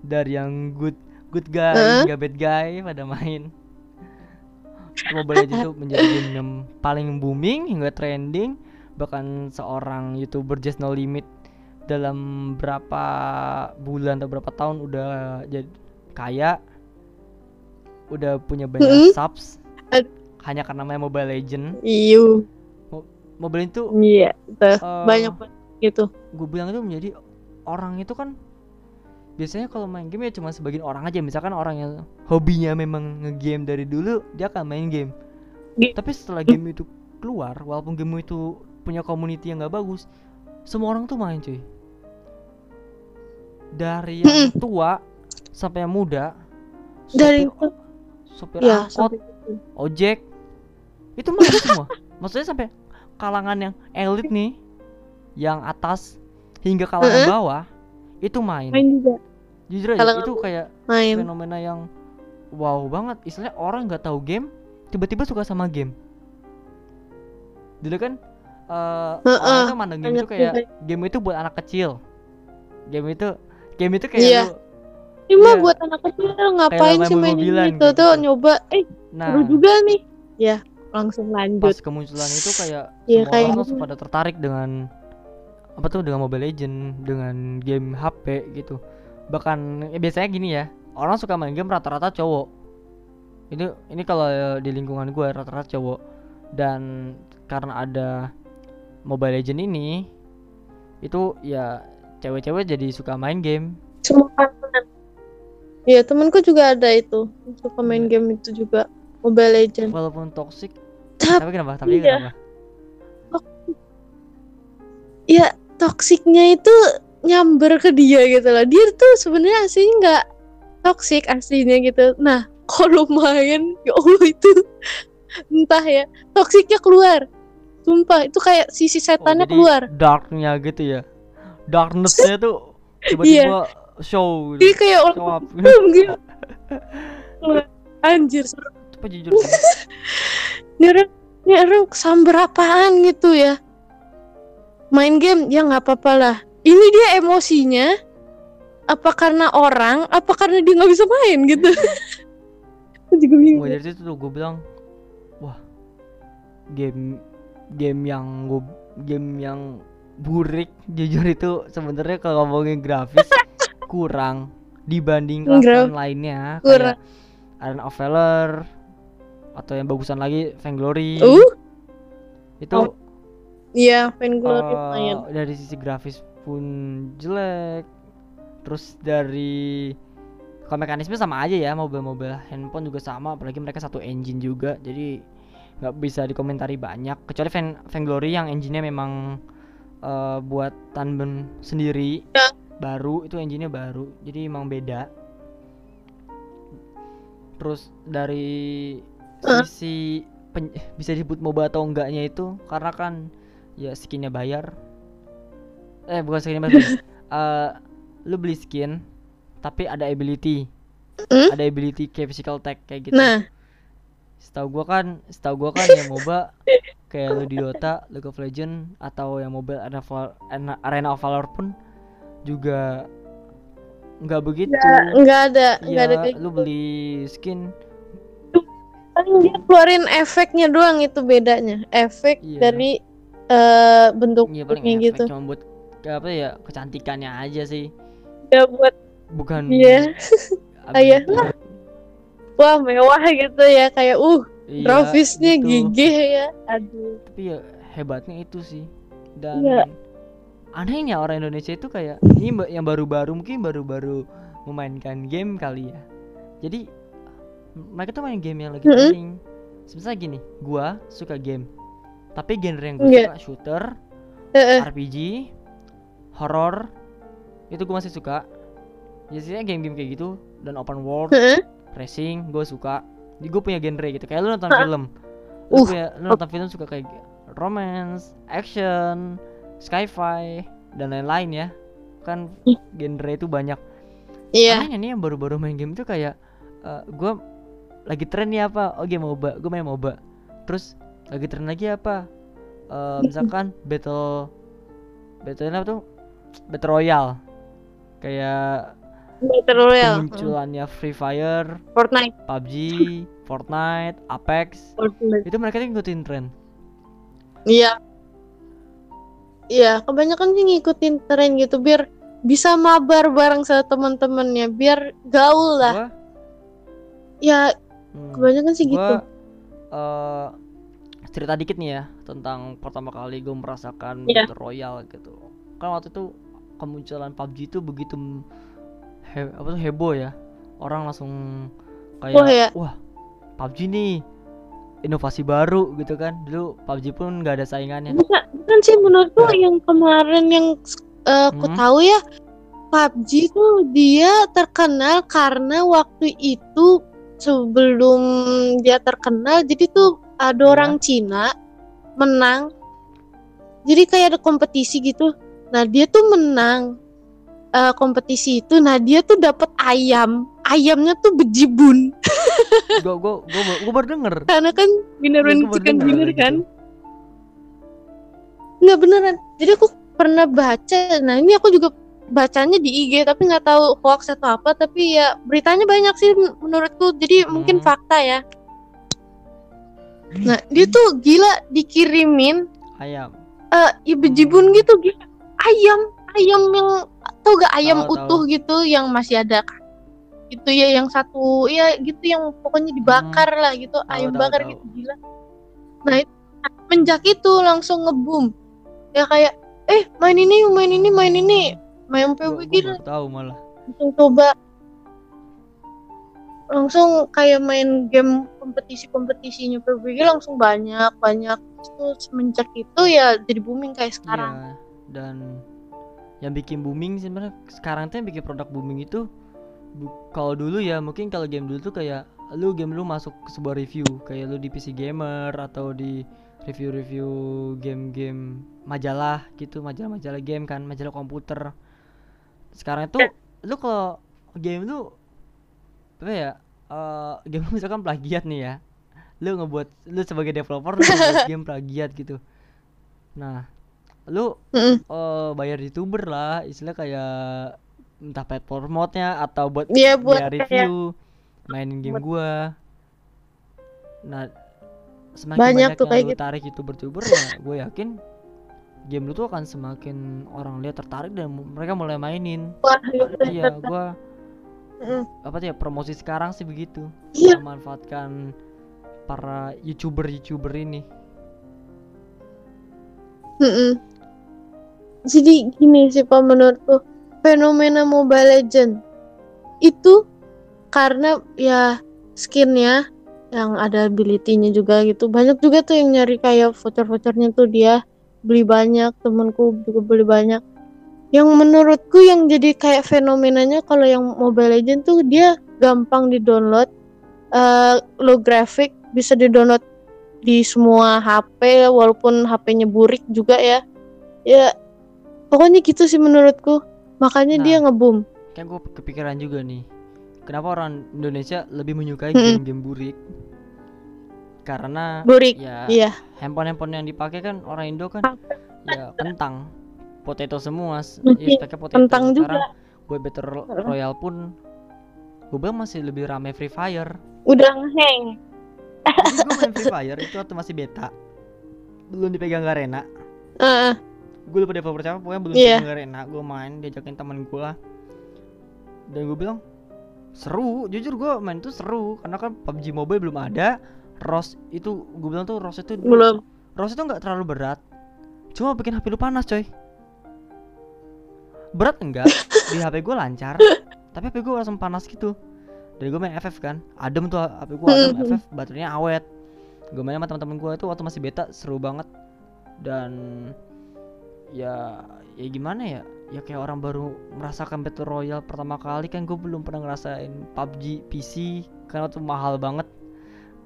dari yang good good guy hingga bad guy pada main. Mobile Legends itu menjadi game yang paling booming hingga trending. Bahkan seorang youtuber Just No Limit dalam berapa bulan atau berapa tahun udah jadi kaya udah punya banyak Mm-mm. subs. Ad- hanya karena main Mobile Legend iyo Mobile Legends itu iya eh, banyak banget gitu. gue bilang itu menjadi orang itu kan biasanya kalau main game ya cuma sebagian orang aja. Misalkan orang yang hobinya memang ngegame dari dulu dia akan main game. Gi- tapi setelah game itu keluar walaupun game itu punya community yang nggak bagus semua orang tuh main cuy. Dari yang tua sampai yang muda dari sopir, sopir ya angkot sampai ojek itu main semua. Maksudnya sampai kalangan yang elit nih yang atas hingga kalangan Heeh. bawah itu main, main juga. Jujur aja kalangan itu kayak main. fenomena yang wow banget. Istilahnya orang nggak tahu game tiba-tiba suka sama game. Dulu kan eh orang Heeh, itu mandang game itu kayak game itu buat anak kecil. Game itu game itu kayak Iya. lu ini mah iya. buat anak kecil ngapain sih main tuh gitu. tuh? Nyoba. Eh nah. seru juga nih. Ya langsung pas lanjut kemunculan itu kayak Iya, semua kayak orang gitu. langsung pada tertarik dengan apa tuh dengan Mobile Legend dengan game HP gitu. Bahkan ya biasanya gini ya orang suka main game rata-rata cowok. Ini ini kalau di lingkungan gue rata-rata cowok. Dan karena ada Mobile Legend ini itu ya cewek-cewek jadi suka main game. Semua Iya temanku juga ada itu suka main Iya. game itu juga Mobile Legend walaupun toxic. Tapi tapi kenapa? Tapi iya. kenapa? Ya toksiknya itu nyamber ke dia gitu loh. Dia tuh sebenarnya aslinya nggak toksik aslinya gitu. Nah [LAUGHS] kalau main ya allah itu [LAUGHS] entah ya. Toksiknya keluar. Sumpah itu kayak sisi Oh, setannya jadi keluar. darknya gitu ya. Darknessnya tuh tiba-tiba show dia gitu kayak orang show up gitu. [LAUGHS] Anjir Coba jujur sih. ini orang ini orang samber apaan gitu ya? Main game? Ya nggak apa-apa lah. Ini dia emosinya. Apa karena orang? Apa karena dia nggak bisa main gitu? [LAUGHS] Juga bingung. Dari situ tuh gue bilang, wah, game game yang gue game yang burik [LAUGHS] jujur itu sebenarnya kalau ngomongin grafis [LAUGHS] kurang dibanding kelas lainnya kurang. kayak Arena of Valor, atau yang bagusan lagi Vainglory Uh, itu Oh, iya, Vainglory lumayan. dari sisi grafis pun jelek terus dari kalau mekanisme sama aja ya mobil-mobil handphone juga sama apalagi mereka satu engine juga jadi nggak bisa dikomentari banyak kecuali Van Vainglory yang engine-nya memang eh, buat Tanben sendiri Ya. baru itu engine-nya baru jadi emang beda terus dari. Sisi pen- bisa disebut MOBA atau enggaknya itu karena kan ya skinnya bayar eh bukan skinnya bayar. [LAUGHS] Eh, lu beli skin tapi ada ability Hmm? ada ability kayak physical tag kayak gitu Nah, setahu gua kan setahu gua kan yang MOBA kayak lu di Dota, League of Legend atau yang mobile Arena, Val- Arena- of Valor pun juga nggak begitu. nggak ada, nggak ada kayak lu beli skin paling dia keluarin efeknya doang itu bedanya. Efek Iya. dari bentuk ya paling bentuknya efek gitu. cuma buat ke apa ya kecantikannya aja sih. Ya buat Bukan Iya. [LAUGHS] [LAUGHS] Kayak, ability. wah mewah gitu ya kayak uh Iya, grafisnya gitu. gigih ya. Aduh. Tapi ya hebatnya itu sih. Dan Iya. anehnya orang Indonesia itu kayak ini yang baru-baru mungkin baru-baru memainkan game kali ya. Jadi mereka tuh main game yang lagi trending. Misalnya gini, gua suka game. Tapi genre yang gue Iya. suka shooter, Heeh. RPG, horror itu gue masih suka. Biasanya game-game kayak gitu dan open world, Heeh. racing gue suka. Jadi gue punya genre gitu. Kayak lu nonton film. Lu, Uh. punya, lu nonton film suka kayak romance, action, sci-fi dan lain-lain ya. Kan genre itu banyak. Iya. Nih yang baru-baru main game itu kayak eh gue lagi tren nih apa? Oh game MOBA, gue main MOBA. Terus lagi tren lagi apa? Eh, misalkan [LAUGHS] battle battle apa tuh? Battle Royale. Kayak Battle Royale. kemunculannya Free Fire, Fortnite. PUBG, [LAUGHS] Fortnite, Apex. Fortnite. Itu mereka tuh ngikutin tren. Iya. Iya, kebanyakan sih ngikutin tren gitu biar bisa mabar bareng sama teman-temannya, biar gaul lah. Gua Ya, hmm, kebanyakan sih gitu. gua eh, cerita dikit nih ya tentang pertama kali gue merasakan Iya. Battle Royale gitu. Kan waktu itu kemunculan PUBG itu begitu he- apa tuh heboh ya. Orang langsung kayak Wah, ya. wah PUBG nih inovasi baru gitu kan. Dulu PUBG pun nggak ada saingannya. Bukan, bukan sih menurutku yang kemarin yang eh, aku Hmm. tahu ya PUBG tuh dia terkenal karena waktu itu sebelum dia terkenal jadi tuh ada Iya. orang Cina menang. Jadi kayak ada kompetisi gitu. Nah, dia tuh menang eh, kompetisi itu. Nah, dia tuh dapat ayam. Ayamnya tuh bejibun Gue gue gue gue baru denger. karena kan Iya, baru chicken dinner gitu. kan. Nggak beneran. Jadi aku pernah baca. Nah ini aku juga bacanya di IG tapi nggak tahu hoax atau apa. Tapi ya beritanya banyak sih men- menurutku. Jadi mungkin Hmm. fakta ya. Nah dia tuh gila dikirimin Ayam. eh ya bejibun gitu gila. Ayam ayam yang tau gak ayam Tahu, utuh gitu yang masih ada itu ya yang satu ya gitu yang pokoknya dibakar lah gitu ayam tahu, bakar tahu. gitu gila nah itu menjak itu langsung ngebum ya kayak eh main ini main ini main ini PUBG gila baru tahu malah. langsung coba. Langsung kayak main game kompetisi-kompetisinya PUBG langsung banyak banyak. Terus semenjak itu ya jadi booming kayak sekarang. Iya, dan yang bikin booming sebenarnya sekarang tuh yang bikin produk booming itu kalau dulu ya mungkin kalau game dulu tuh kayak lu game lu masuk ke sebuah review kayak lu di PC gamer atau di review-review game-game majalah gitu majalah-majalah game kan majalah komputer sekarang itu lu kalau game lu apa ya eh, game lu misalkan plagiat nih ya lu ngebuat lu sebagai developer lu ngebuat [LAUGHS] game plagiat gitu nah lu Mm-mm. eh bayar youtuber lah istilah kayak entah paid promote-nya atau buat Iya, buat dia kayak- review mainin game gua nah semakin Banyak banyak, tuh yang kayak lu gitu. tarik youtuber-youtuber ya gue yakin game lu tuh akan semakin orang lihat tertarik dan mereka mulai mainin Wah, iya gua Mm. apa tuh ya promosi sekarang sih begitu Iya. memanfaatkan para youtuber-youtuber ini. Mm-mm. Jadi gini sih Pak menurutku fenomena Mobile Legend itu karena ya skinnya yang ada ability-nya juga gitu banyak juga tuh yang nyari kayak voucher-vouchernya tuh dia beli banyak temenku juga beli banyak yang menurutku yang jadi kayak fenomenanya kalau yang Mobile Legend tuh dia gampang di download eh low graphic bisa di download di semua HP walaupun HP-nya burik juga ya ya pokoknya gitu sih menurutku makanya Nah. dia ngebum Kan gue kepikiran juga nih. Kenapa orang Indonesia lebih menyukai game-game burik? Karena burik ya iya handphone-handphone yang dipakai kan orang Indo kan ya kentang, potato semua, ya speknya potato. kentang. Sekarang buat Battle Ro- Heeh. Royale pun gue bilang masih lebih rame Free Fire. udah ngeheng Jadi gue main Free Fire itu waktu masih beta, belum dipegang Garena. Heeh. gue lupa developer siapa pokoknya belum yeah. enak gue main diajakin temen gue dan gue bilang seru jujur gue main tuh seru karena kan PUBG Mobile belum ada ROS itu gue bilang tuh ROS itu belum. ROS itu nggak terlalu berat. Cuma bikin HP lu panas coy. Berat enggak di HP gue lancar. [LAUGHS] Tapi HP gue langsung panas gitu. Dan gue main FF kan adem tuh HP gue adem. [LAUGHS] FF baterainya awet. Gue main sama teman-teman gue itu waktu masih beta seru banget. Dan ya ya gimana ya? Ya kayak orang baru merasakan battle royale pertama kali kan gue belum pernah ngerasain PUBG PC karena itu mahal banget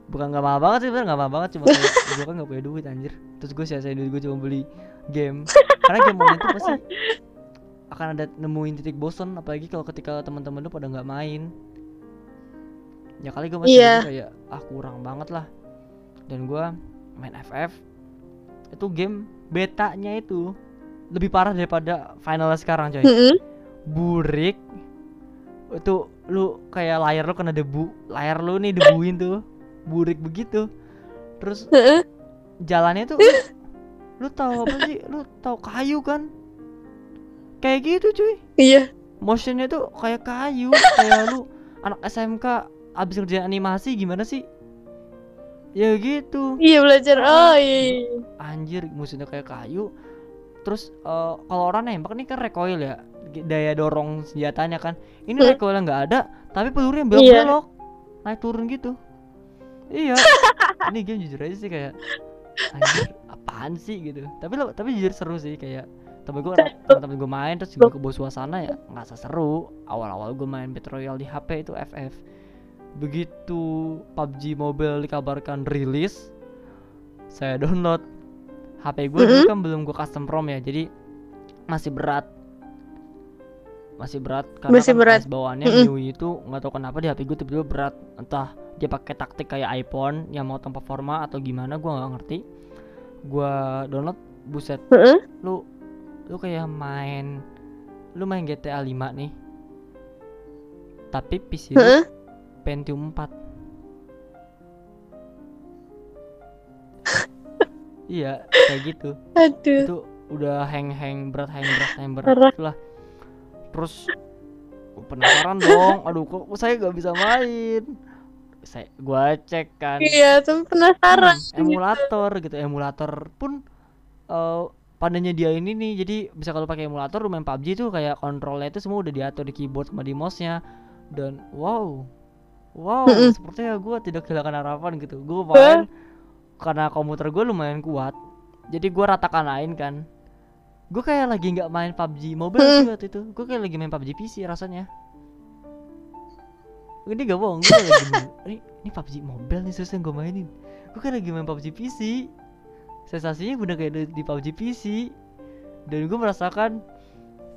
bukan nggak mahal banget sih bener nggak mahal banget. Cuma [LAUGHS] gue kan nggak punya duit anjir. Terus gue sia-siain duit gue cuma beli game. Karena game online itu pasti akan ada nemuin titik bosan apalagi kalau ketika teman-teman lu pada nggak main. Ya kali gue masih gitu kayak ah kurang banget lah. Dan gue main FF itu game betanya itu lebih parah daripada finalnya sekarang coy. Mm-mm. burik. Itu lu kayak layar lu kena debu. Layar lu nih debuin tuh burik begitu. Terus jalannya tuh [LAUGHS] lu, tahu apa sih? Lu tahu kayu kan? Kayak gitu cuy. Iya. Motionnya tuh kayak kayu [LAUGHS] kayak lu anak SMK abis ngerjain animasi gimana sih? Ya gitu. Iya belajar. Oh iya, iya. anjir musuhnya kayak kayu. Terus eh, kalau orang nembak nih kan recoil ya daya dorong senjatanya kan. Ini Hmm. recoilnya nggak ada tapi pelurunya Iya. belok-belok. Naik turun gitu iya. [LAUGHS] Ini game jujur aja sih kayak anjir apaan sih? gitu. Tapi lo tapi jujur seru sih kayak temen gue temen-temen gue main terus juga ke bawah suasana ya nggak seru awal-awal gue main battle royale di HP itu FF begitu PUBG Mobile dikabarkan rilis saya download. HP gue dulu Mm-mm. kan belum gue custom ROM ya jadi masih berat masih berat karena Masih kan berat. Bawaannya Mm-mm. MIUI itu nggak tahu kenapa di HP gue tiba-tiba berat entah dia pakai taktik kayak iPhone yang mau tanpa performa atau gimana gue nggak ngerti gue download buset Heeh. lu lu kayak main lu main GTA 5 nih tapi PC lu Heeh. Pentium 4 [LAUGHS] iya kayak gitu aduh itu udah hang hang berat hang berat hang berat Parah. Terus gua penasaran dong. Aduh kok saya gak bisa main? Saya gua cek kan. Iya tapi penasaran. Hmm, emulator gitu. Emulator pun eh pandanya dia ini nih. Jadi bisa kalau pakai emulator lu main PUBG tuh kayak kontrolnya itu semua udah diatur di keyboard sama di mouse nya dan wow. Wow Mm-mm. sepertinya gue tidak kehilangan harapan gitu. Gue main karena komputer gue lumayan kuat. Jadi gue ratakan lain kan gue kayak lagi nggak main PUBG mobile Mm. sih waktu itu. Gue kayak lagi main PUBG PC rasanya. Ini gak bohong gue lagi main, ini, ini PUBG mobile nih serius yang gue mainin. Gue kayak lagi main [LAUGHS] PUBG PC sensasinya bener kayak di, di PUBG PC dan gue merasakan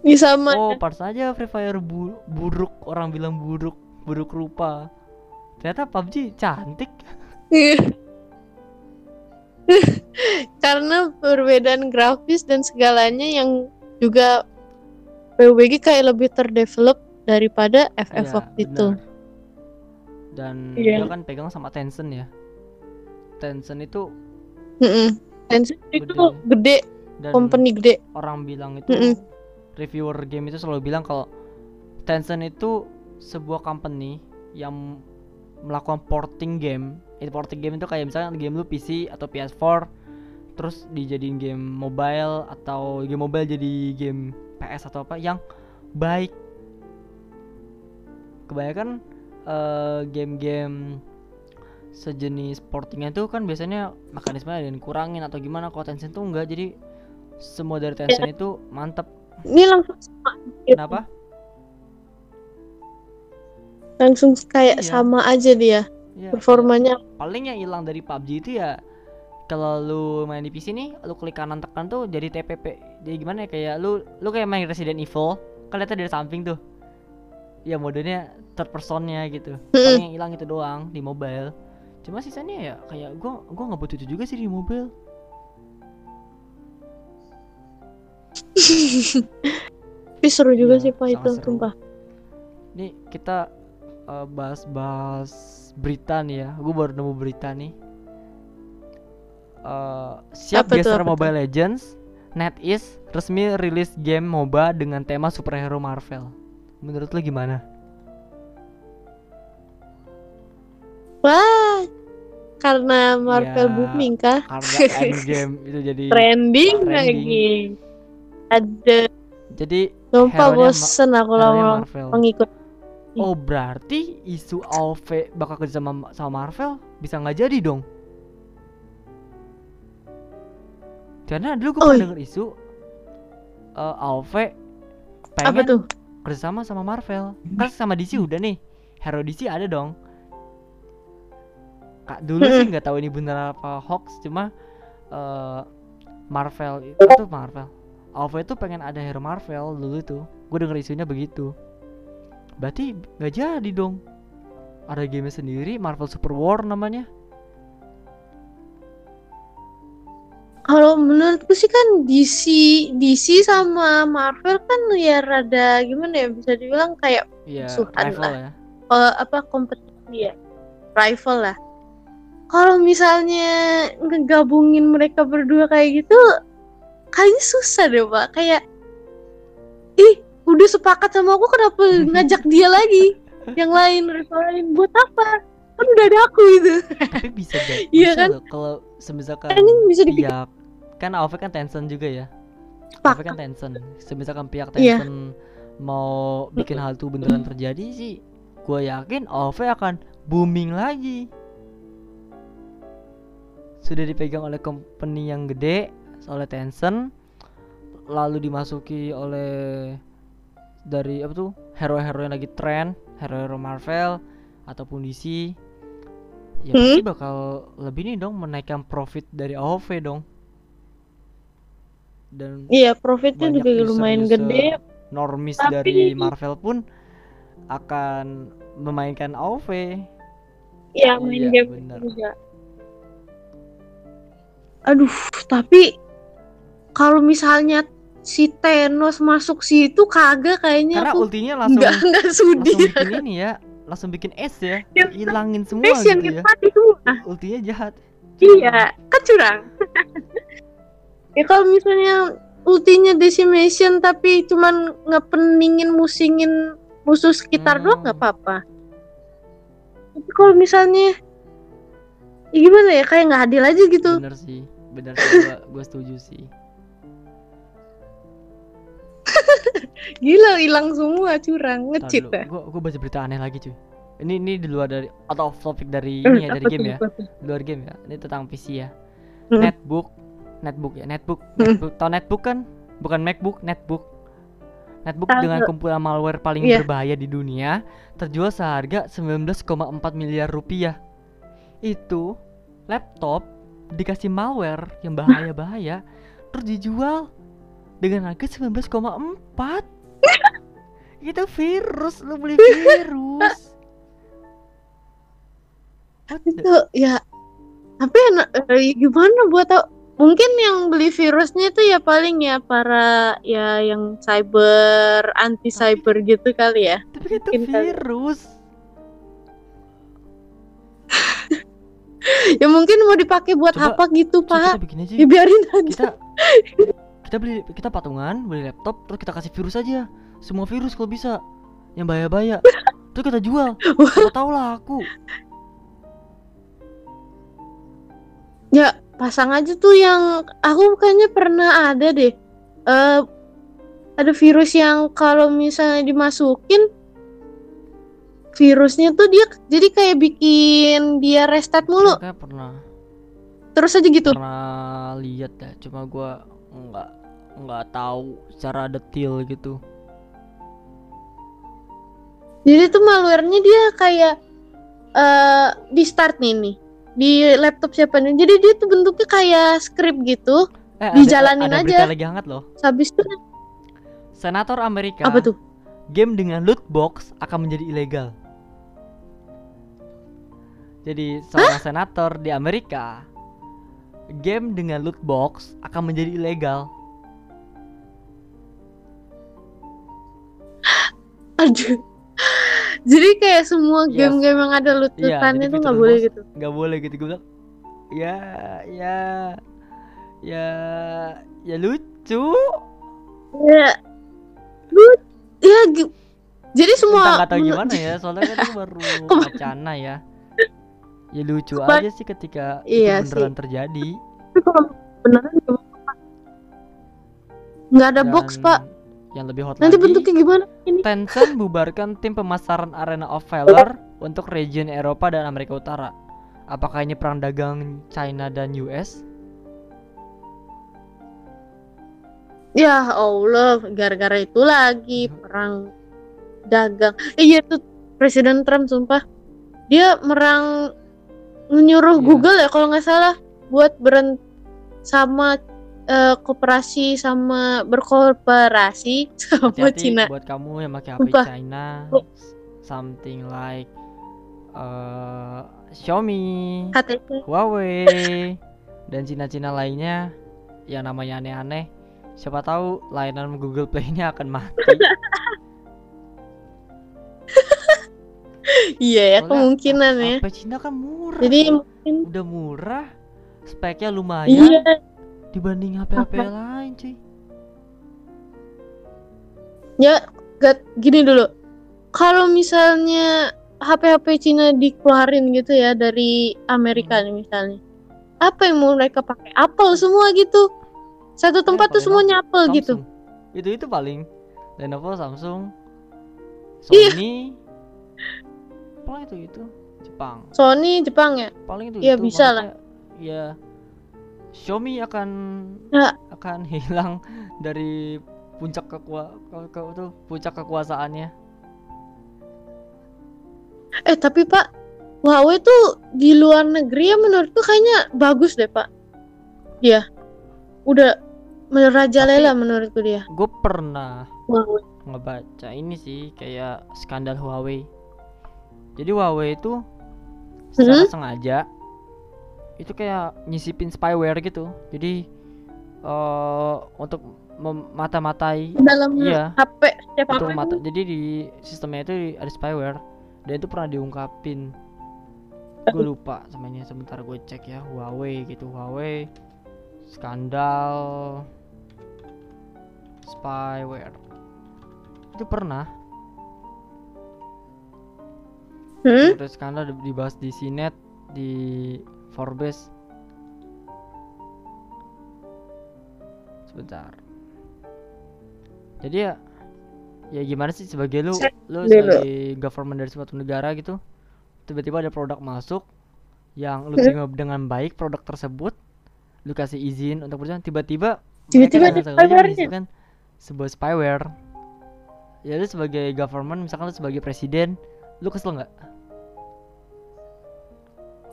Ih, sama oh pas aja Free Fire bu- buruk orang bilang buruk buruk rupa. Ternyata PUBG cantik. Iya. [LAUGHS] [LAUGHS] karena perbedaan grafis dan segalanya yang juga PUBG kayak lebih terdevelop daripada FF Iya, waktu itu benar. dan Iya. dia kan pegang sama Tencent ya Tencent itu Mm-mm. Tencent itu Gede. gede dan company gede orang bilang itu Mm-mm. reviewer game itu selalu bilang kalau Tencent itu sebuah company yang melakukan porting game importing game itu kayak misalnya game lu PC atau PS4 terus dijadiin game mobile atau game mobile jadi game PS atau apa yang baik. Kebanyakan eh, game-game sejenis portingnya itu kan biasanya mekanisme ada yang kurangin atau gimana. Kalau Tencent tuh enggak jadi semua dari Tencent itu mantep. Ini langsung sama, kenapa? Langsung kayak Iya. sama aja dia ya, performanya. paling yang hilang dari PUBG itu ya kalau lu main di PC nih lu klik kanan tekan tuh jadi TPP jadi gimana ya kayak lu lu kayak main Resident Evil lihatnya dari samping tuh. Ya modenya third personnya gitu. Paling yang hilang itu doang di mobile. Cuma sisanya ya kayak gua gua nggak butuh itu juga sih di mobile. [LAUGHS] Tapi seru juga Iya, sih pak itu seru. sumpah. nih kita eh, bahas-bahas berita nih ya gue baru nemu berita nih Eh, siap Apa geser? Mobile Legends NetEase resmi rilis game MOBA dengan tema superhero Marvel menurut lu gimana Wah, karena Marvel Ya, booming kah? karena [LAUGHS] Endgame itu jadi Trending, trending. lagi. Ada. jadi Sumpah bosen aku lama Marvel mengikut. Oh berarti isu AOV bakal kerja sama sama Marvel? Bisa nggak jadi dong? Karena dulu gue Oh, pernah iya. denger isu eh AOV Apa pengen tuh? kerjasama sama Marvel. Kan sama DC udah nih. Hero DC ada dong. Kak dulu sih nggak tahu ini bener apa hoax cuma eh Marvel itu tuh Marvel? AOV itu pengen ada hero Marvel dulu tuh. Gue denger isunya begitu berarti nggak jadi dong ada game sendiri Marvel Super War namanya Kalau menurutku sih kan DC DC sama Marvel kan ya rada gimana ya bisa dibilang kayak Iya Musuhan rival lah. ya eh, apa kompetisi ya rival lah. Kalau misalnya ngegabungin mereka berdua kayak gitu, kayaknya susah deh pak. Kayak, ih udah sepakat sama aku kenapa [LAUGHS] ngajak dia lagi? Yang lain lain buat apa? Kan udah ada aku itu. [LAUGHS] tapi bisa jadi [LAUGHS] Iya kan? kalau semisalkan Kan bisa dipikir pihak kan AOV kan Tencent juga ya sepakat. kan Tencent semisalkan pihak Iya. Tencent mau bikin hal itu beneran terjadi sih gue yakin AOV akan booming lagi sudah dipegang oleh company yang gede oleh Tencent lalu dimasuki oleh dari apa tuh hero-hero yang lagi tren hero-hero Marvel ataupun DC ya Hmm? pasti bakal lebih nih dong menaikkan profit dari AOV dong dan Iya profitnya juga lumayan gede. normis Tapi- dari Marvel pun akan memainkan AOV Ya main Iya, game juga. Aduh, tapi kalau misalnya si Thanos masuk situ kagak kayaknya karena aku ultinya langsung nggak nggak sudi. langsung bikin ini ya langsung bikin es ya Yang hilangin semua Passion gitu kita ya mati semua. ultinya jahat Iya, kan curang. [LAUGHS] ya kalau misalnya ultinya decimation tapi cuman ngepeningin musingin musuh sekitar Hmm. doang nggak apa-apa. Tapi kalau misalnya ya gimana ya kayak nggak adil aja gitu. bener sih bener sih gua setuju sih [LAUGHS] Gila hilang semua curang. Ngecit dah. gua, gua baca berita aneh lagi cuy. Ini ini di luar dari out of topic dari Eh, ini ya dari game ya. di luar game ya. Ini tentang PC ya. Hmm. netbook. Netbook ya netbook. Hmm. netbook. Tau netbook kan? Bukan macbook netbook. Netbook Tahu. dengan kumpulan malware paling Iya. berbahaya di dunia terjual seharga 19,4 miliar rupiah. Itu laptop dikasih malware yang bahaya-bahaya terus dijual dengan harga 19,4 [LAUGHS] itu virus lu beli virus. Itu ya tapi enak eh, gimana buat tau mungkin yang beli virusnya itu ya paling ya para ya yang cyber anti cyber gitu kali ya. tapi kan itu Mungkin kali. virus. [LAUGHS] Ya mungkin mau dipakai buat Coba- apa gitu pak? ya biarin aja. Kita [LAUGHS] kita beli kita patungan beli laptop terus kita kasih virus aja. Semua virus kalau bisa. Yang bahaya-bahaya. [LAUGHS] Terus kita jual. Siapa tahu laku Ya pasang aja tuh yang aku kayaknya pernah ada deh. eh ada virus yang kalau misalnya dimasukin virusnya tuh dia jadi kayak bikin dia restart mulu. Kayak pernah. Terus aja gitu. pernah lihat dah cuma gua nggak nggak tahu secara detail gitu Jadi tuh malwarenya dia kayak eh di start nih nih di laptop siapa nih. Jadi dia tuh bentuknya kayak script gitu. eh Dijalanin ada, ada aja. lagi hangat loh Habis itu senator Amerika apa tuh? game dengan loot box akan menjadi ilegal jadi seorang senator di Amerika game dengan loot box akan menjadi ilegal Aduh. Jadi kayak semua Yes. game-game yang ada Iya, lututannya jadi tuh nggak boleh gitu. nggak boleh gitu gue bilang ya ya ya ya lucu Ya. Lu- ya jadi semua nggak tahu gimana ya [LAUGHS] soalnya kan itu baru wacana ya ya lucu Keba- aja sih ketika Iya itu beneran terjadi Tapi kalau beneran nggak ada box Dan pak. Yang lebih hot Nanti lagi bentuknya gimana ini? Tencent [LAUGHS] bubarkan tim pemasaran Arena of Valor untuk region Eropa dan Amerika Utara. Apakah ini perang dagang China dan US? Ya Allah, gara-gara itu lagi Mhm. perang dagang. Eh, iya tuh Presiden Trump sumpah. Dia merang menyuruh Iya. Google ya kalau nggak salah buat berhenti sama eh, kooperasi sama berkooperasi [LAUGHS] sama Hati-hati Cina. buat kamu yang pakai HP Sumpah. China, Oh. something like uh, Xiaomi, HTC. Huawei, [LAUGHS] dan Cina-Cina lainnya yang namanya aneh-aneh. Siapa tahu layanan Google Play-nya akan mati. [LAUGHS] Iya ya Soalnya kemungkinan ya. HP Cina kan murah. Jadi mungkin udah murah, speknya lumayan iya dibanding HP-HP lain, cuy. ya gak gini dulu. Kalau misalnya HP-HP Cina dikeluarin gitu ya dari Amerika nih misalnya. Apa yang mau mereka pakai? Apple semua gitu. Satu tempat tuh semuanya Apple gitu. Samsung. Itu itu paling Lenovo, Samsung, Iya. Sony. Paling itu itu Jepang. Sony Jepang ya. Paling itu Iya, itu, bisa lah. Ya Xiaomi akan Ya. akan [LAUGHS] hilang dari puncak kekua ke, ke, itu, puncak kekuasaannya. Eh tapi Pak, Huawei tuh di luar negeri ya menurutku kayaknya bagus deh Pak. Dia udah merajalela menurutku dia. Gue pernah Huawei. ngebaca ini sih kayak skandal Huawei. Jadi Huawei itu secara Hmm? sengaja itu kayak nyisipin spyware gitu. Jadi eh untuk mata-matai Dalam Iya. HP setiap HP mata. Jadi di sistemnya itu ada spyware dan itu pernah diungkapin. Gue lupa samanya sebentar gue cek ya Huawei gitu Huawei skandal spyware itu pernah Hmm? Terus skandal di- dibahas di Sinet di Forbes. Sebentar. Jadi ya ya gimana sih sebagai lu lu sebagai government dari suatu negara gitu tiba-tiba ada produk masuk yang lu terima dengan baik produk tersebut lu kasih izin untuk berjalan tiba-tiba Tiba-tiba menyisipkan sebuah spyware. Ya lu sebagai government misalkan lu sebagai presiden lu kesel nggak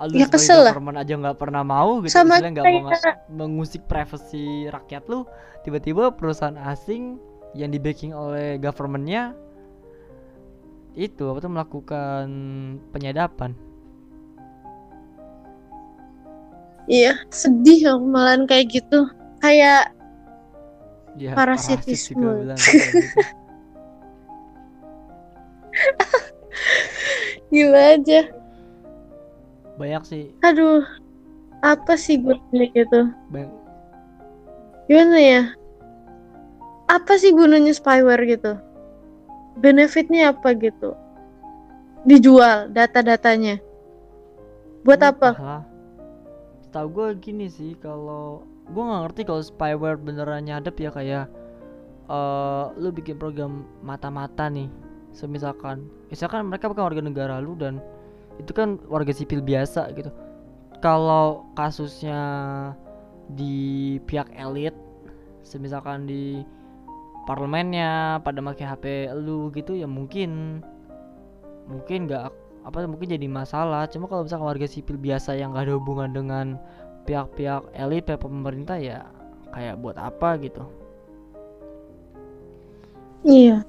Lu Ya, kesel lah. government aja nggak pernah mau gitu Sama nggak mau mengusik privasi rakyat lu tiba-tiba perusahaan asing yang di backing oleh governmentnya itu apa tuh melakukan penyadapan Iya, sedih aku malahan kayak gitu. Kayak ya Parasitisme. bilang gitu. [LAUGHS] gila aja. Banyak sih Aduh, apa sih gunanya gitu? banyak Gimana ya? Apa sih gunanya spyware gitu? Benefitnya apa gitu? Dijual data-datanya. Buat apa? Entahlah. setahu gue gini sih kalau gue nggak ngerti kalau spyware beneran nyadap ya kayak eh lu bikin program mata-mata nih semisalkan misalkan mereka bukan warga negara lu dan itu kan warga sipil biasa gitu. Kalau kasusnya di pihak elit semisalkan di parlemennya pada pakai HP lu gitu ya mungkin mungkin nggak apa mungkin jadi masalah. Cuma kalau misalkan warga sipil biasa yang gak ada hubungan dengan pihak-pihak elit pihak pemerintah ya kayak buat apa gitu. Iya.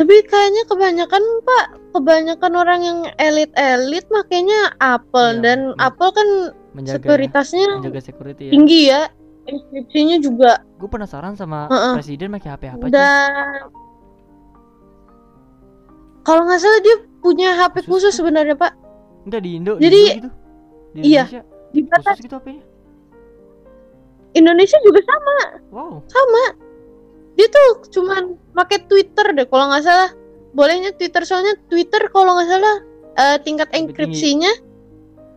Tapi kayaknya kebanyakan Pak, kebanyakan orang yang elit-elit makanya Apple Iya, dan iya. Apple kan menjaga sekuritasnya menjaga security ya tinggi ya. Inskripsinya juga gue penasaran sama Heeh. presiden pakai HP apa sih dan kalau nggak salah dia punya HP Khusus khusus tuh. sebenarnya Pak. enggak di Indo Jadi- di Indo gitu di iya. Di batas gitu HP-nya Indonesia juga sama. wow Dia tuh cuman pakai Twitter deh kalau nggak salah. Bolehnya Twitter soalnya Twitter kalau nggak salah eh, tingkat enkripsinya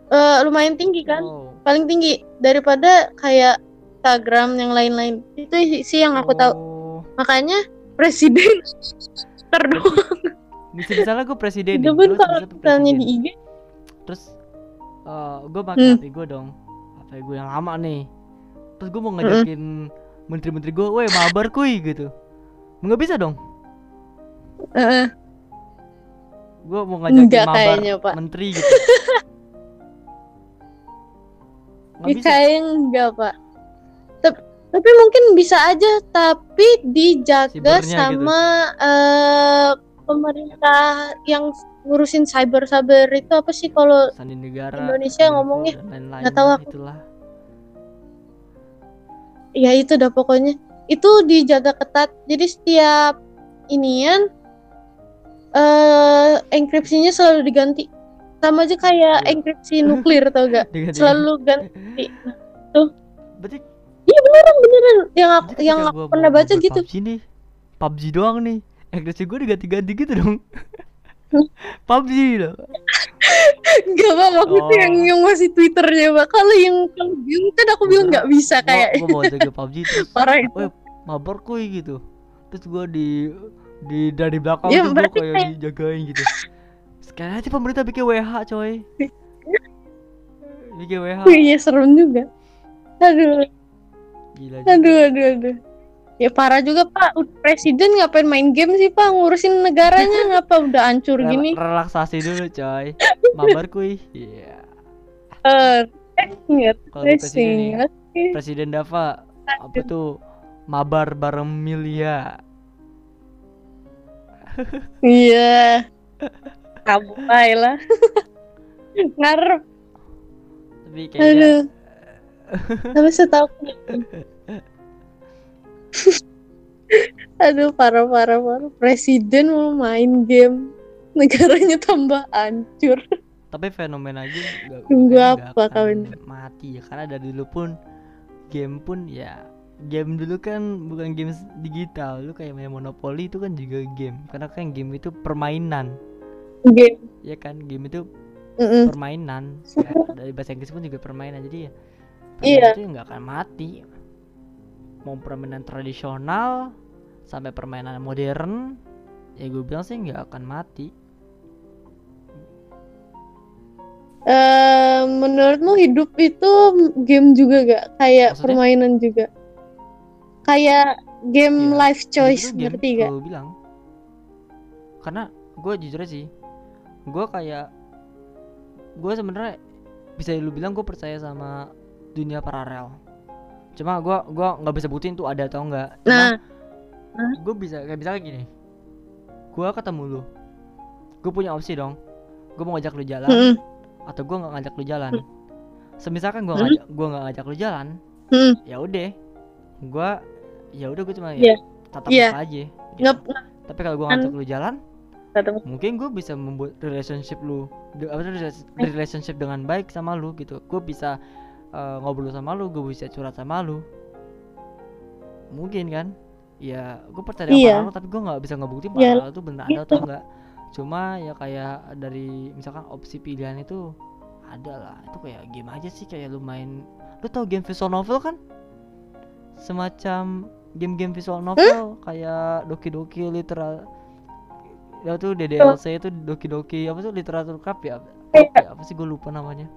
eh, lumayan tinggi kan. wow. paling tinggi daripada kayak Instagram yang lain-lain itu sih yang aku tahu Oh. makanya presiden [LAUGHS] terdoang bisa misalnya gue presiden nih itu pun kalau misalnya di IG terus gue pakai Hmm. HP gue dong HP gue yang lama nih terus gue mau ngajakin menteri-menteri gue weh mabar kuy gitu nggak bisa dong Heeh. gue mau ngajakin Nggak mabar kayaknya, Pak. menteri [LAUGHS] gitu nggak bisa kayaknya enggak pak Tep- tapi mungkin bisa aja tapi dijaga Sibernya gitu. sama eh, pemerintah yang ngurusin cyber cyber itu apa sih kalau Indonesia ngomongnya. Nggak tahu lah, aku. itulah ya itu dah pokoknya. Itu dijaga ketat. Jadi setiap inian eh enkripsinya selalu diganti. Sama aja kayak Iya. enkripsi [LAUGHS] nuklir tau gak selalu ganti. Berarti beneran beneran. Yang aku yang aku gua pernah baca gitu. PUBG nih PUBG doang nih. Enkripsi gue diganti-ganti gitu dong. [LAUGHS] PUBG loh Enggak pak maksudnya Oh. yang yang masih twitternya pak kalau yang kalau bilang kan aku bilang nggak bisa kayak gue mau jaga PUBG [LAUGHS] terus parah itu. Weh, mabar kuy gitu. Terus gue di di dari belakang Ya, tuh gue berarti kayak dijagain gitu. Sekali aja pemerintah bikin WH coy. [LAUGHS] Bikin WH iya serem juga. Aduh. Gila juga. aduh aduh aduh ya parah juga pak. Presiden ngapain main game sih pak? Ngurusin negaranya [LAUGHS] ngapa udah hancur Rel- gini? relaksasi dulu coy. [LAUGHS] Mabar kuy. Iya. Eh eh, ingat kalau gua presiden. ingat presiden Dava apa tuh? Mabar bareng Milia. Iya. [LAUGHS] Kamu lah. Ngarep. Tapi kayaknya aduh. Tapi setahu [LAUGHS] aduh parah parah parah. Presiden mau main game. Negaranya tambah hancur. Tapi fenomena game nggak Tunggu apa kawin? mati ya karena dari dulu pun game pun ya game dulu kan bukan game digital. Lu kayak main monopoli itu kan juga game. Karena kan game itu permainan. Game. Ya kan? Game itu Mm-mm. permainan. Ya, [LAUGHS] dari bahasa Inggris pun juga permainan. Jadi ya Iya. permainan itu nggak akan mati mau permainan tradisional sampai permainan modern ya gue bilang sih nggak akan mati. Eh, menurutmu hidup itu game juga gak kayak Maksudnya? permainan juga? Kayak game Iya, life choice game, ngerti gak gue bilang. Karena gue jujur sih gue kayak gue sebenarnya bisa lu bilang gue percaya sama dunia paralel cuma gue gua nggak bisa buktiin tuh ada atau enggak nah. Gue bisa kayak misalnya gini. Gue ketemu lu. Gue punya opsi dong. Gue mau ngajak lu jalan mm-mm, atau gue nggak ngajak lu jalan. Semisalkan gue Hmm. ngajak gue nggak ngajak lu jalan mm, ya udah. Gue ya udah gue cuma Iya. ya tatap Iya. muka aja gitu. tapi kalau gue Kan- ngajak lu jalan mungkin gue bisa membuat relationship lu apa relationship dengan baik sama lu gitu. Gue bisa eh, ngobrol sama lu gue bisa curhat sama lu. Mungkin kan? Ya gue percaya dengan Iya. paralel tapi gue nggak bisa ngebuktiin Iya. paralel itu benar ada atau enggak cuma ya kayak dari misalkan opsi pilihan itu ada lah. Itu kayak game aja sih kayak lu main lu tau game visual novel kan? Semacam game-game visual novel kayak Doki Doki literal ya tuh DDLC itu Doki Doki apa? tuh literatur cup ya? Kayak- apa sih gue lupa namanya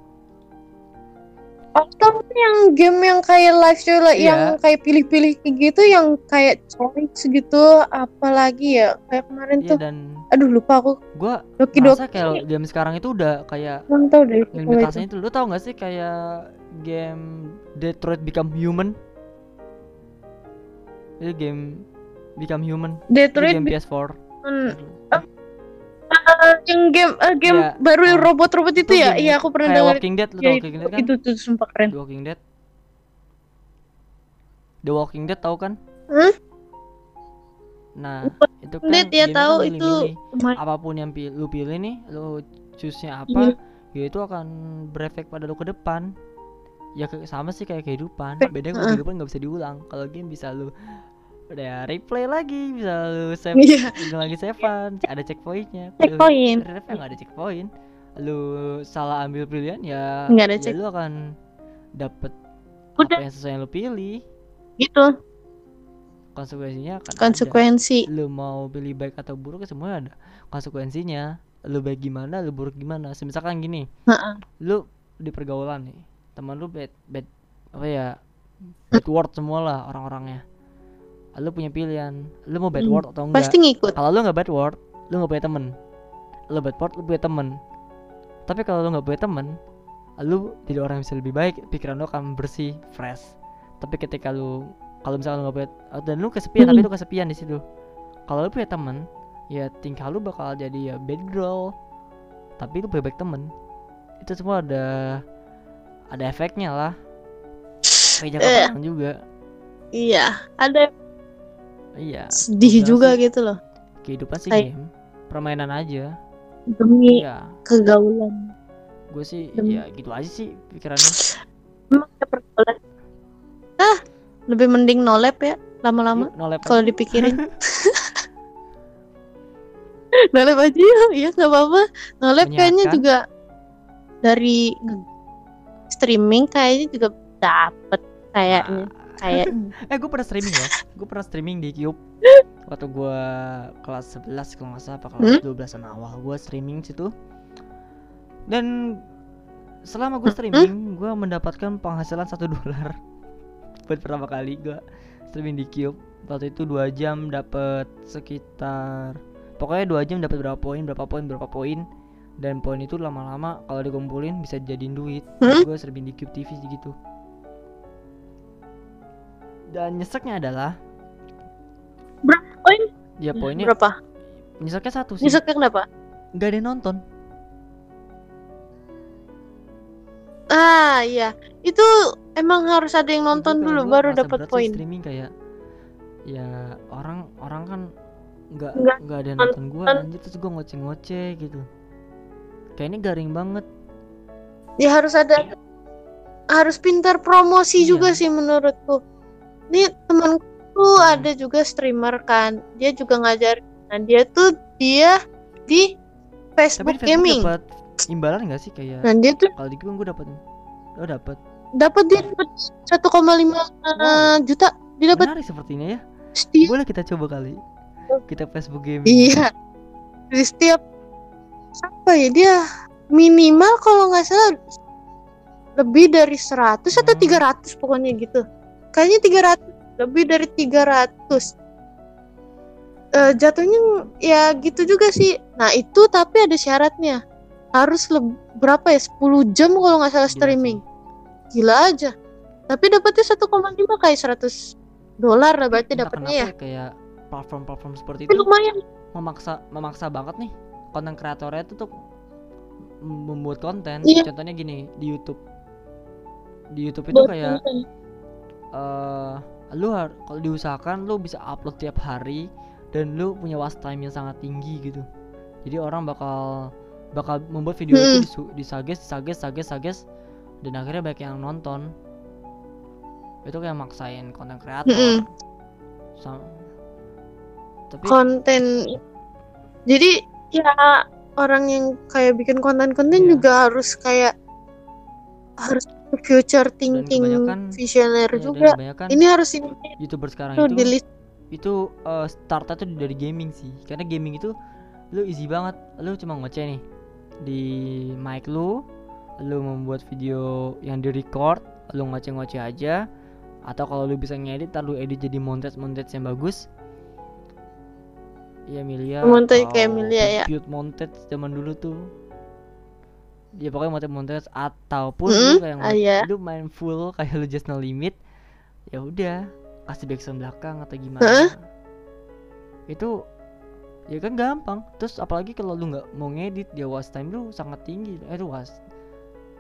Atau yang game yang kayak live show lah, Iya. yang kayak pilih-pilih gitu, yang kayak choice gitu, apalagi ya kayak kemarin iya tuh, dan aduh lupa aku. gua Doki Doki. kayak game sekarang itu udah kayak Emang tahu deh kalau itu. itu. Lu tau gak sih kayak game Detroit Become Human? Itu game Become Human. Itu Detroit game Be- PS4 Hmm, eh, yang game eh, game Iya. baru yang Ah. robot-robot itu, Itu ya, iya aku pernah dengar Walking Dead lu Ya, Walking Dead kan itu tuh sumpah keren. The Walking Dead The Walking Dead tau kan Hmm? nah itu kan Dead ya tahu itu lumayan. apa pun yang pi- lu pilih nih lu choose-nya apa ya itu akan berefek pada lu ke depan ya sama sih kayak kehidupan Eh, bedanya kalau kehidupan nggak bisa diulang kalau game bisa lu udah replay lagi bisa lu save Iya. ulang lagi savean ada checkpointnya Checkpoint. Life nggak ada checkpoint lu salah ambil pilihan ya Nggak ada ya check- lu akan dapet Udah. apa yang sesuai yang lu pilih Gitu konsekuensinya akan ada konsekuensi. lu mau pilih baik atau buruk ya semuanya ada konsekuensinya lu baik gimana lu buruk gimana misalkan gini Heeh. lu di pergaulan nih teman lu bad bad apa ya bad word semua lah orang-orangnya lu punya pilihan. Lu mau bad Hmm, word atau enggak? Pasti ngikut. kalau lu nggak bad word lu nggak punya temen. Lu bad word lu punya temen. Tapi kalau lu nggak punya temen lu jadi orang yang bisa lebih baik. Pikiran lu akan bersih fresh. Tapi ketika lu kalau misalnya lu nggak punya oh, dan lu kesepian tapi Hmm. lu kesepian di situ. Kalau lu punya temen ya tingkah lu bakal jadi ya bad girl. Tapi lu punya baik temen. Itu semua ada ada efeknya lah. Kayak jangka panjang juga. Iya, ada iya sedih juga sih. gitu loh kehidupan sih game permainan aja demi iya kegaulan. gue sih Demi- ya gitu aja sih pikirannya Emang pergaulan. Ah, lebih mending nolep ya lama-lama kalau dipikirin. [LAUGHS] nolep aja yuk, ya nggak apa-apa. Nolep kayaknya juga dari streaming kayaknya juga dapet kayaknya. Kayaknya. [LAUGHS] eh gue pernah streaming ya gue pernah streaming di Cube. Waktu gue kelas 11 kalau nggak salah apa kelas 12 an awal gue streaming situ. Dan selama gue streaming gue mendapatkan penghasilan satu dolar. Buat pertama kali gue streaming di Cube. Waktu itu dua jam dapat sekitar pokoknya dua jam dapat berapa poin berapa poin berapa poin. Dan poin itu lama-lama kalau dikumpulin bisa jadiin duit. Hmm? gue streaming di Cube TV gitu dan nyeseknya adalah Berapa poin? ya poinnya Berapa? nyeseknya satu sih Nyesek kenapa? nggak ada yang nonton Ah iya, itu emang harus ada yang nonton Jadi dulu baru dapat poin. streaming kayak ya orang orang kan nggak Nggak ada yang nonton gua anjir terus gua ngoceh-ngoceh gitu kayaknya garing banget Ya harus ada harus pintar promosi Iya. juga sih menurutku. Nih temanku ada juga streamer kan, dia juga ngajar. Nah dia tuh dia di tapi Facebook, di Facebook Gaming. dapat imbalan nggak sih kayak Nah dia tuh kalau di gua gua dapat oh dapat dapat dia dapat 1,5 eh, juta. Dia dapat menarik sepertinya ya setiap boleh kita coba kali kita Facebook game iya. Di setiap apa ya dia minimal kalau nggak salah lebih dari 100 atau Hmm. 300 pokoknya gitu. Kayaknya 300 lebih dari 300. Eh jatuhnya ya gitu juga sih. Nah, itu tapi ada syaratnya. Harus berapa ya? 10 jam kalau nggak salah Gila streaming. Gila aja. Tapi dapatnya 1,5 kayak 100 dolar lah berarti dapatnya kenapa ya. kayak platform-platform seperti Tapi itu lumayan. memaksa memaksa banget nih konten kreatornya itu tuh membuat konten Iya. contohnya gini di YouTube di YouTube itu kayak eh lu kalau diusahakan lu bisa upload tiap hari dan lu punya watch time yang sangat tinggi gitu jadi orang bakal bakal membuat video itu Hmm. disu- disages disages disages disages dan akhirnya banyak yang nonton itu kayak maksain konten kreator. Sam- tapi konten jadi ya orang yang kayak bikin konten-konten Iya. juga harus kayak harus future thinking visioner ya, dan juga. ini harus ini youtuber sekarang itu di list itu eh, startnya tuh dari gaming sih. Karena gaming itu lu easy banget. Lu cuma ngoceh nih di mic lu lu membuat video yang di record lu ngoceh-ngoceh aja. Atau kalau lu bisa ngedit ntar lu edit jadi montage montage yang bagus. Ya Milia Montage kayak atau Milia ya. build montage zaman dulu tuh ya pokoknya montage montage ataupun lu Mm-mm, kayak ah, nge- iya. lu main full kayak lu just no limit ya udah kasih background belakang atau gimana Heeh. itu ya kan gampang terus apalagi kalau lu nggak mau ngedit dia watch time lu sangat tinggi eh itu was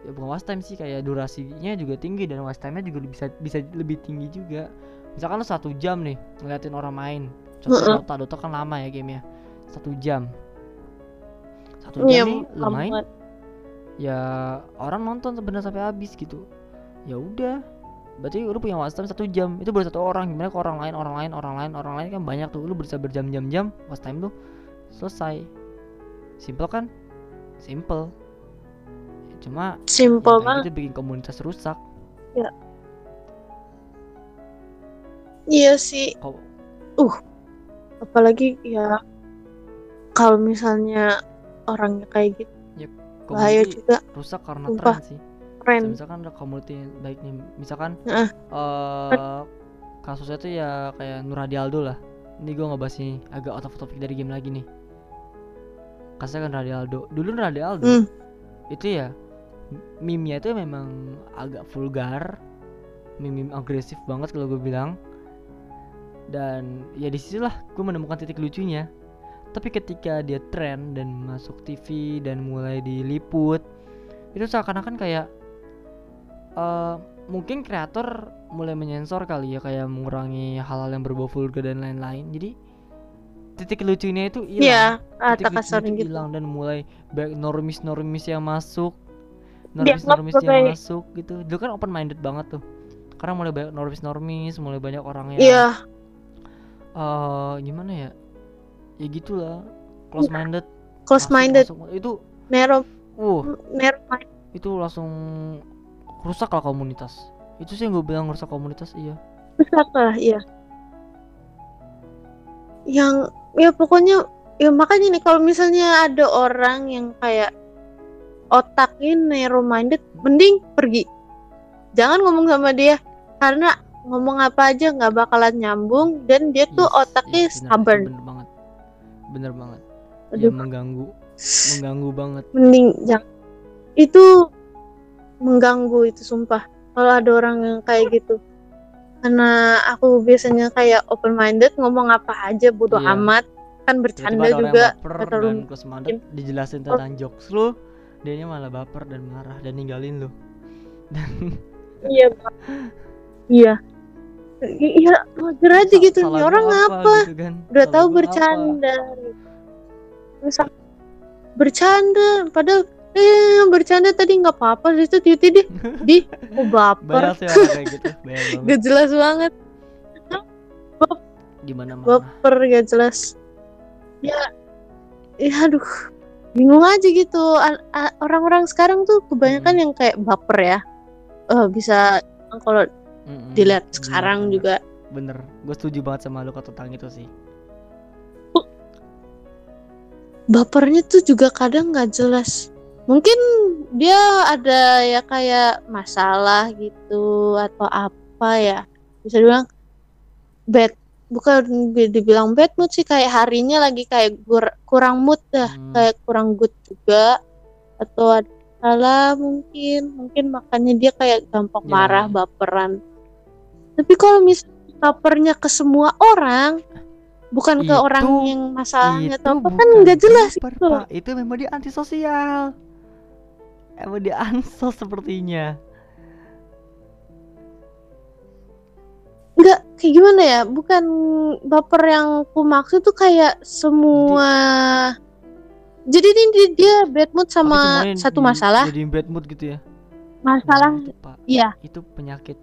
ya bukan watch time sih kayak durasinya juga tinggi dan watch time-nya juga bisa bisa lebih tinggi juga misalkan lu satu jam nih ngeliatin orang main contoh Heeh. Dota Dota kan lama ya gamenya satu jam satu Iya, jam nih lu main. Ya orang nonton sebenarnya sampai habis gitu. Ya udah. Berarti lu punya watch time satu jam. Itu baru satu orang. Gimana ke orang lain orang lain orang lain orang lain? Kan banyak tuh. Lu bisa berjam-jam-jam watch time lu selesai. Simple kan? Simple. Ya, cuma simple ya, gitu bikin komunitas rusak. Iya sih. Kok apalagi ya kalau misalnya orangnya kayak gitu bahaya juga. rusak karena Sumpah. tren sih. Keren. Misalkan ada community yang baik nih misalkan Heeh. eh kasusnya tuh ya kayak Nur Hadi Aldo lah. Ini gue ngebahas ini agak out of topic dari game lagi nih. Kasusnya kan Nur Hadi Aldo. Dulu Nur Hadi Aldo Hmm. itu ya meme-nya itu memang agak vulgar meme agresif banget kalau gue bilang. Dan ya di situlah gue menemukan titik lucunya tapi ketika dia tren dan masuk TV dan mulai diliput itu seakan-akan kayak eh mungkin kreator mulai menyensor kali ya kayak mengurangi hal-hal yang berbau vulgar dan lain-lain. Jadi titik lucunya itu hilang. Iya, titik lucunya itu gitu. hilang dan mulai banyak normis normis yang masuk Dianggap normis normis yang masuk gitu. Dulu kan open minded banget tuh. Karena mulai banyak normis normis mulai banyak orang yang Iya, eh gimana ya ya gitulah. Close minded close minded, itu narrow, uh. narrow minded. itu langsung rusak lah komunitas. Itu sih yang gue bilang rusak komunitas iya. Rusak lah, iya. Yang ya pokoknya ya makanya nih kalau misalnya ada orang yang kayak otaknya narrow minded, mending pergi. Jangan ngomong sama dia karena ngomong apa aja nggak bakalan nyambung dan dia tuh Yes, otaknya yes, bener, stubborn. bener banget bener banget. Aduh. ya mengganggu mengganggu banget. Mending jangan. Itu mengganggu itu sumpah. Kalau ada orang yang kayak gitu. Karena aku biasanya kayak open minded ngomong apa aja bodo Iya. amat. Kan bercanda juga. yang baper kata lu dan close minded dijelasin tentang jokes lu dianya malah baper dan marah dan ninggalin lu. Dan iya iya iya wajar aja sa- gitu. Nih orang apa? gitu kan. Udah tahu gua apa? bercanda bercanda? Padahal eh bercanda tadi nggak apa-apa itu tiba di di oh banyak baper sih kayak gitu. [LAUGHS] Banyak gak jelas banget. Gimana mana baper gak jelas. Ya ya aduh. Bingung aja gitu. Orang-orang sekarang tuh kebanyakan Mm. yang kayak baper ya. Eh bisa kalau Mm-mm, dilihat bener, sekarang juga. Bener. Gue setuju banget sama lu kata tentang itu sih. Bapernya tuh juga kadang nggak jelas. Mungkin dia ada ya kayak masalah gitu atau apa ya. Bisa dibilang bad bukan bi- dibilang bad mood sih kayak harinya lagi kayak kurang mood dah Hmm. kayak kurang good juga. Atau ada salah mungkin mungkin makanya dia kayak gampang Ya, marah baperan tapi kalau misalnya bapernya ke semua orang bukan ke orang Itu- yang masalahnya atau apa kan nggak jelas baper, loh. Pak. itu memang dia antisosial emang dia ansos sepertinya Enggak, kayak gimana ya? Bukan baper yang ku maksud tuh kayak semua. Jadi, ini dia, dia bad mood sama satu masalah. jadi bad mood gitu ya Masalah itu, iya. itu penyakit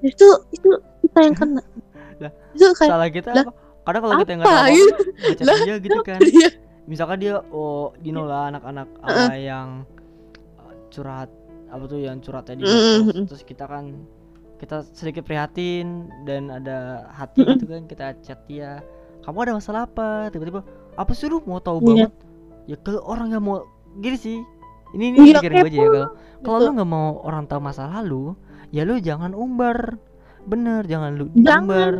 itu itu kita yang kena. [LAUGHS] Lah, itu kayak salah kita lah, apa kadang kalau kita nggak tahu Gitu. baca Lah, dia gitu kan Iya. misalkan dia oh Dino lah anak-anak apa yang uh, curhat apa tuh yang curhatnya di Mm, medsos. mm, mm. terus kita kan kita sedikit prihatin dan ada hati gitu kan kita chat dia kamu ada masalah apa tiba-tiba apa sih lu mau tahu Iya. banget ya kalau orang nggak mau gini sih ini ini Iya, pikiran gue aja ya kalau kalau lu nggak mau orang tahu masalah lu ya lu jangan umbar. Bener jangan lu Jangan. umbar.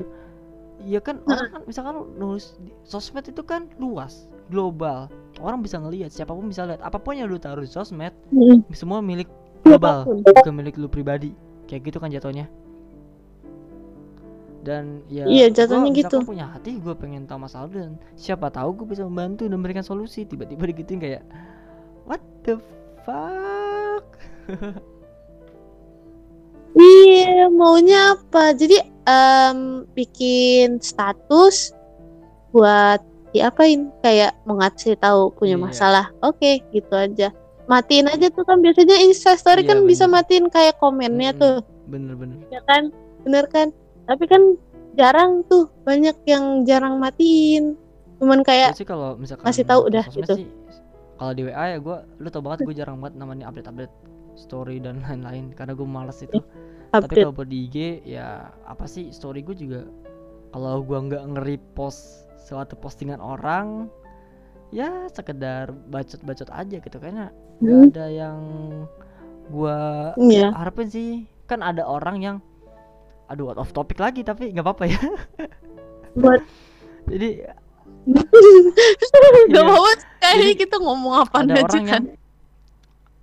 Ya kan orang kan misalkan lu nulis di sosmed itu kan luas global. Orang bisa ngelihat siapa pun bisa lihat apa pun yang lu taruh di sosmed Mm. semua milik global. bukan milik lu pribadi. Kayak gitu kan jatuhnya. Dan ya Iya, jatuhnya gitu. punya hati gue pengen tahu masalah dan siapa tahu gue bisa membantu dan memberikan solusi. Tiba-tiba digituin kayak what the fuck [LAUGHS] Iya, maunya apa? Jadi em, bikin status buat diapain? Kayak mau ngasih tahu punya Iya. masalah. Oke, gitu aja. Matiin aja tuh kan biasanya Instastory Iya, kan bisa bener. matiin kayak komennya Mm-mm. tuh, bener-bener ya kan? Bener kan? Tapi kan jarang tuh, banyak yang jarang matiin. Cuman kayak Gua sih kalau misalkan tahu udah, gitu. sih, kalau di WA ya gue lu tau banget gue jarang banget namanya update-update story dan [LAUGHS] lain-lain karena gue males itu [LAUGHS] tapi update. kalau buat di IG ya apa sih story gue juga kalau gua nggak nge-repost suatu postingan orang ya sekedar bacot-bacot aja gitu kayaknya nggak Hmm, ada yang gua Iya. harapin sih kan ada orang yang aduh out of topic lagi tapi nggak apa-apa ya [LAUGHS] Buat jadi Gak mau kayaknya Jadi, kita ngomong apa ada aja orang kan.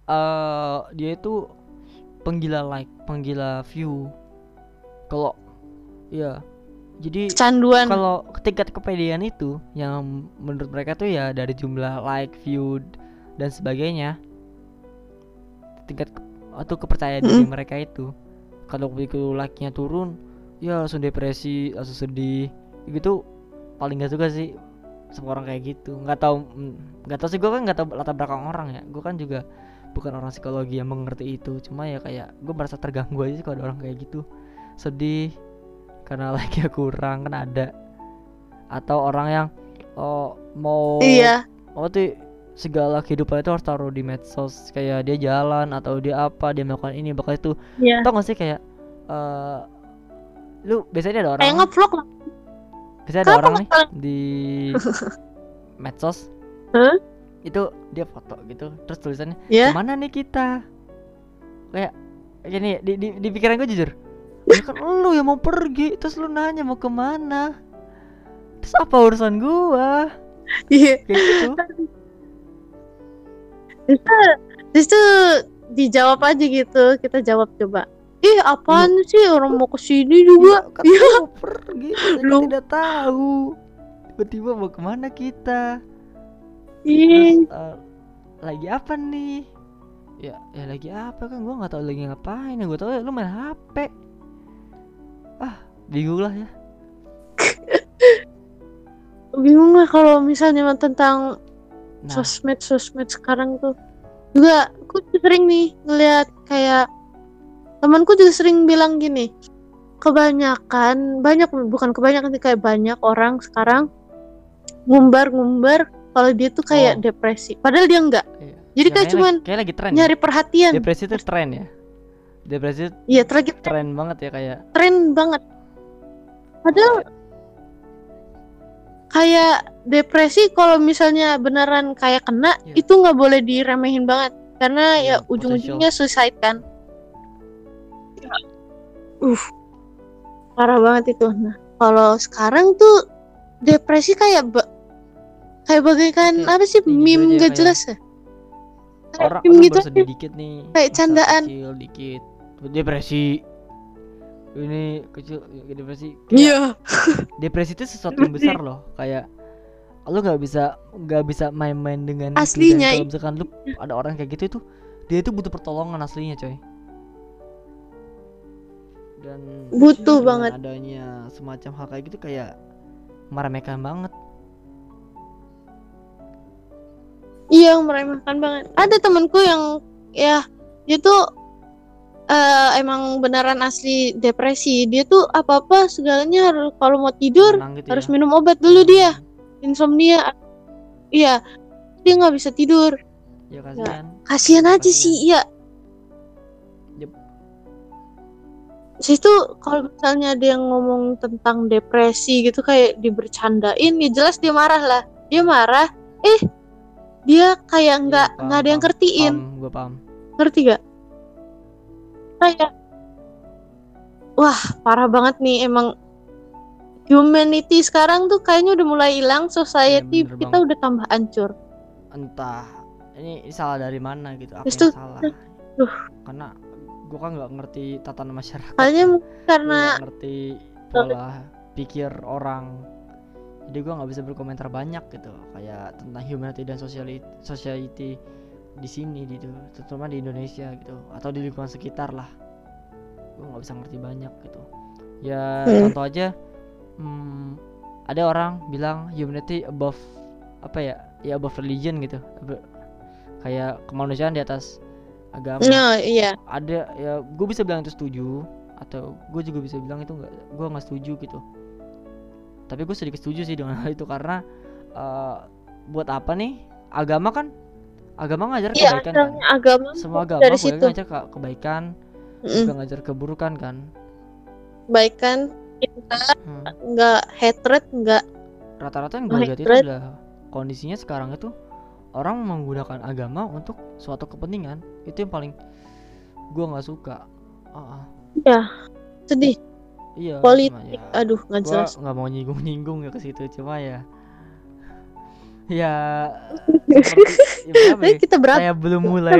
Eh dia itu penggila like penggila view. Kalau ya jadi Kecanduan. kalau tingkat kepedean itu yang menurut mereka tuh ya dari jumlah like, view dan sebagainya. Tingkat ke- atau kepercayaan diri mereka itu. Kalau begitu like-nya turun ya langsung depresi langsung sedih. Gitu paling gak suka sih sama orang kayak gitu. Nggak tahu mm, nggak tahu sih gue kan nggak tahu latar belakang orang ya. Gue kan juga bukan orang psikologi yang mengerti itu cuma ya kayak gue merasa terganggu aja sih kalau ada orang kayak gitu sedih karena [LAUGHS] like-nya kurang kan ada atau orang yang oh mau Iya. oh tuh segala kehidupan itu harus taruh di medsos kayak dia jalan atau dia apa dia melakukan ini bakal itu Iya. tau gak sih kayak eh lu biasanya ada orang Kayak ngevlog lah. biasanya ada orang nih di [LAUGHS] medsos Hah? Itu dia foto gitu terus tulisannya Ya. ke mana nih kita kayak nih di, di, di pikiran gue jujur ya kan [LAUGHS] lu yang mau pergi terus lu nanya mau ke mana terus apa urusan gua Iya. kayak gitu Terus tuh dijawab aja gitu. Kita jawab coba. Ih, apaan sih orang mau ke sini juga? Iya, kan lu mau pergi saya Lu- tidak tahu tiba-tiba mau ke mana kita terus eh, lagi apa nih? Ya ya lagi apa kan? Gua nggak tahu lagi ngapain. Ya gua tahu ya lu main HP ah bingung lah ya. [LAUGHS] Bingung lah kalau misalnya tentang nah. sosmed sosmed sekarang tuh. Juga aku sering nih ngeliat kayak temanku juga sering bilang gini. Kebanyakan, banyak bukan kebanyakan sih kayak banyak orang sekarang ngumbar-ngumbar kalau dia tuh kayak Oh. depresi. Padahal dia enggak. iya. Jadi Ya, kayak cuman lagi- kayak lagi tren ya. nyari perhatian. depresi itu tren ya depresi Iya, lagi tren banget ya kayak tren banget. Padahal kayak depresi kalau misalnya beneran kayak kena Iya. itu nggak boleh diremehin banget karena Iya, ya ujung-ujungnya suicide kan. Uh, parah banget itu. Nah, kalau sekarang tuh depresi kayak kayak bagaikan apa sih ini meme gak jelas ya? Orang meme gitu baru sedih dikit nih Kayak candaan. kecil dikit. Depresi. Ini kecil depresi. Kayak Iya. [LAUGHS] depresi itu sesuatu yang besar loh. Kayak lu nggak bisa nggak bisa main-main dengan Aslinya, kalau misalkan lu ada orang kayak gitu itu dia itu butuh pertolongan aslinya coy. Dan Butuh banget. adanya semacam hal kayak gitu kayak meremehkan banget Iya meremehkan banget. Ada temanku yang ya dia tuh eh, emang beneran asli depresi. Dia tuh apa apa segalanya harus kalau mau tidur Tenang gitu harus ya. minum obat dulu dia insomnia. Iya dia nggak bisa tidur. ya kasihan Kasihan aja Kasihan. sih iya. situ kalau misalnya ada yang ngomong tentang depresi gitu kayak dibercandain ya jelas dia marah lah dia marah eh dia kayak nggak Iya, paham, nggak ada yang ngertiin Paham, gue paham. ngerti gak kayak wah parah banget nih emang humanity sekarang tuh kayaknya udah mulai hilang society bener kita banget. udah tambah hancur Entah ini, salah dari mana gitu. Apa Terus yang tuh- salah? Duh. Karena gue kan nggak ngerti tatanan masyarakat. mungkin Gua karena nggak ngerti pola pikir orang. Jadi gue nggak bisa berkomentar banyak gitu. Kayak tentang humanity dan society, society di sini gitu, terutama di Indonesia gitu, atau di lingkungan sekitar lah. Gue nggak bisa ngerti banyak gitu. Ya Hmm. contoh aja, hmm, ada orang bilang humanity above apa ya, ya above religion gitu, kayak kemanusiaan di atas agama nah iya ada ya gue bisa bilang itu setuju atau gue juga bisa bilang itu nggak gue nggak setuju gitu tapi gue sedikit setuju sih dengan [LAUGHS] hal itu karena eh, buat apa nih agama kan agama ngajar iya kebaikan kan agama semua agama dari situ. ngajar ke- kebaikan Mm-mm. juga ngajar keburukan kan baikan kita Hmm. hatred nggak rata-rata yang gue lihat itu adalah kondisinya sekarang itu orang menggunakan agama untuk suatu kepentingan itu yang paling gue nggak suka Ah, ah. sedih iya politik. ya. Aduh nggak jelas. nggak mau nyinggung-nyinggung ya ke situ cuma ya. Ya seperti [LAUGHS] ya? Ya? kita berapa? Saya belum mulai.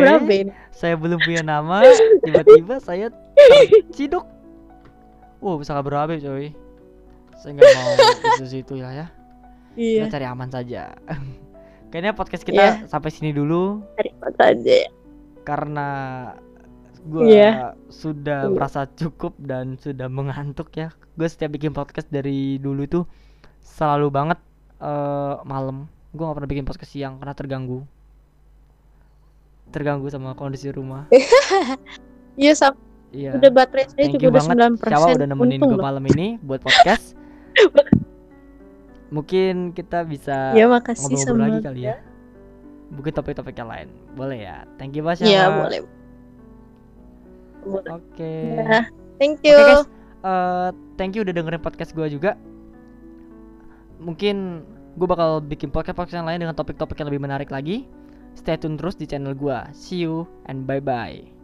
saya belum punya [LAUGHS] nama. Tiba-tiba saya terciduk wow bisa nggak berabe coy? Saya nggak mau ke situ ya ya. Iya. Kita cari aman saja. [LAUGHS] Kayaknya podcast kita Iya. sampai sini dulu. Cari apa aja karena gua Iya. sudah Iya. merasa cukup dan sudah mengantuk ya. Gue setiap bikin podcast dari dulu tuh selalu banget eh malam. Gue nggak pernah bikin podcast siang karena terganggu. Terganggu sama kondisi rumah. [LAUGHS] Iya sam iya. Udah baterai saya juga udah banget. sembilan Syawa persen udah nemenin gue malam ini buat podcast? [LAUGHS] Mungkin kita bisa ya makasih ngobrol-ngobrol sama lagi kali ya. mungkin topik-topik yang lain. Boleh ya. Thank you banget Iya boleh oke Ya, thank you Oke guys, eh, thank you udah dengerin podcast gue juga. Mungkin gue bakal bikin podcast podcast yang lain dengan topik-topik yang lebih menarik lagi. Stay tune terus di channel gue. See you and bye bye.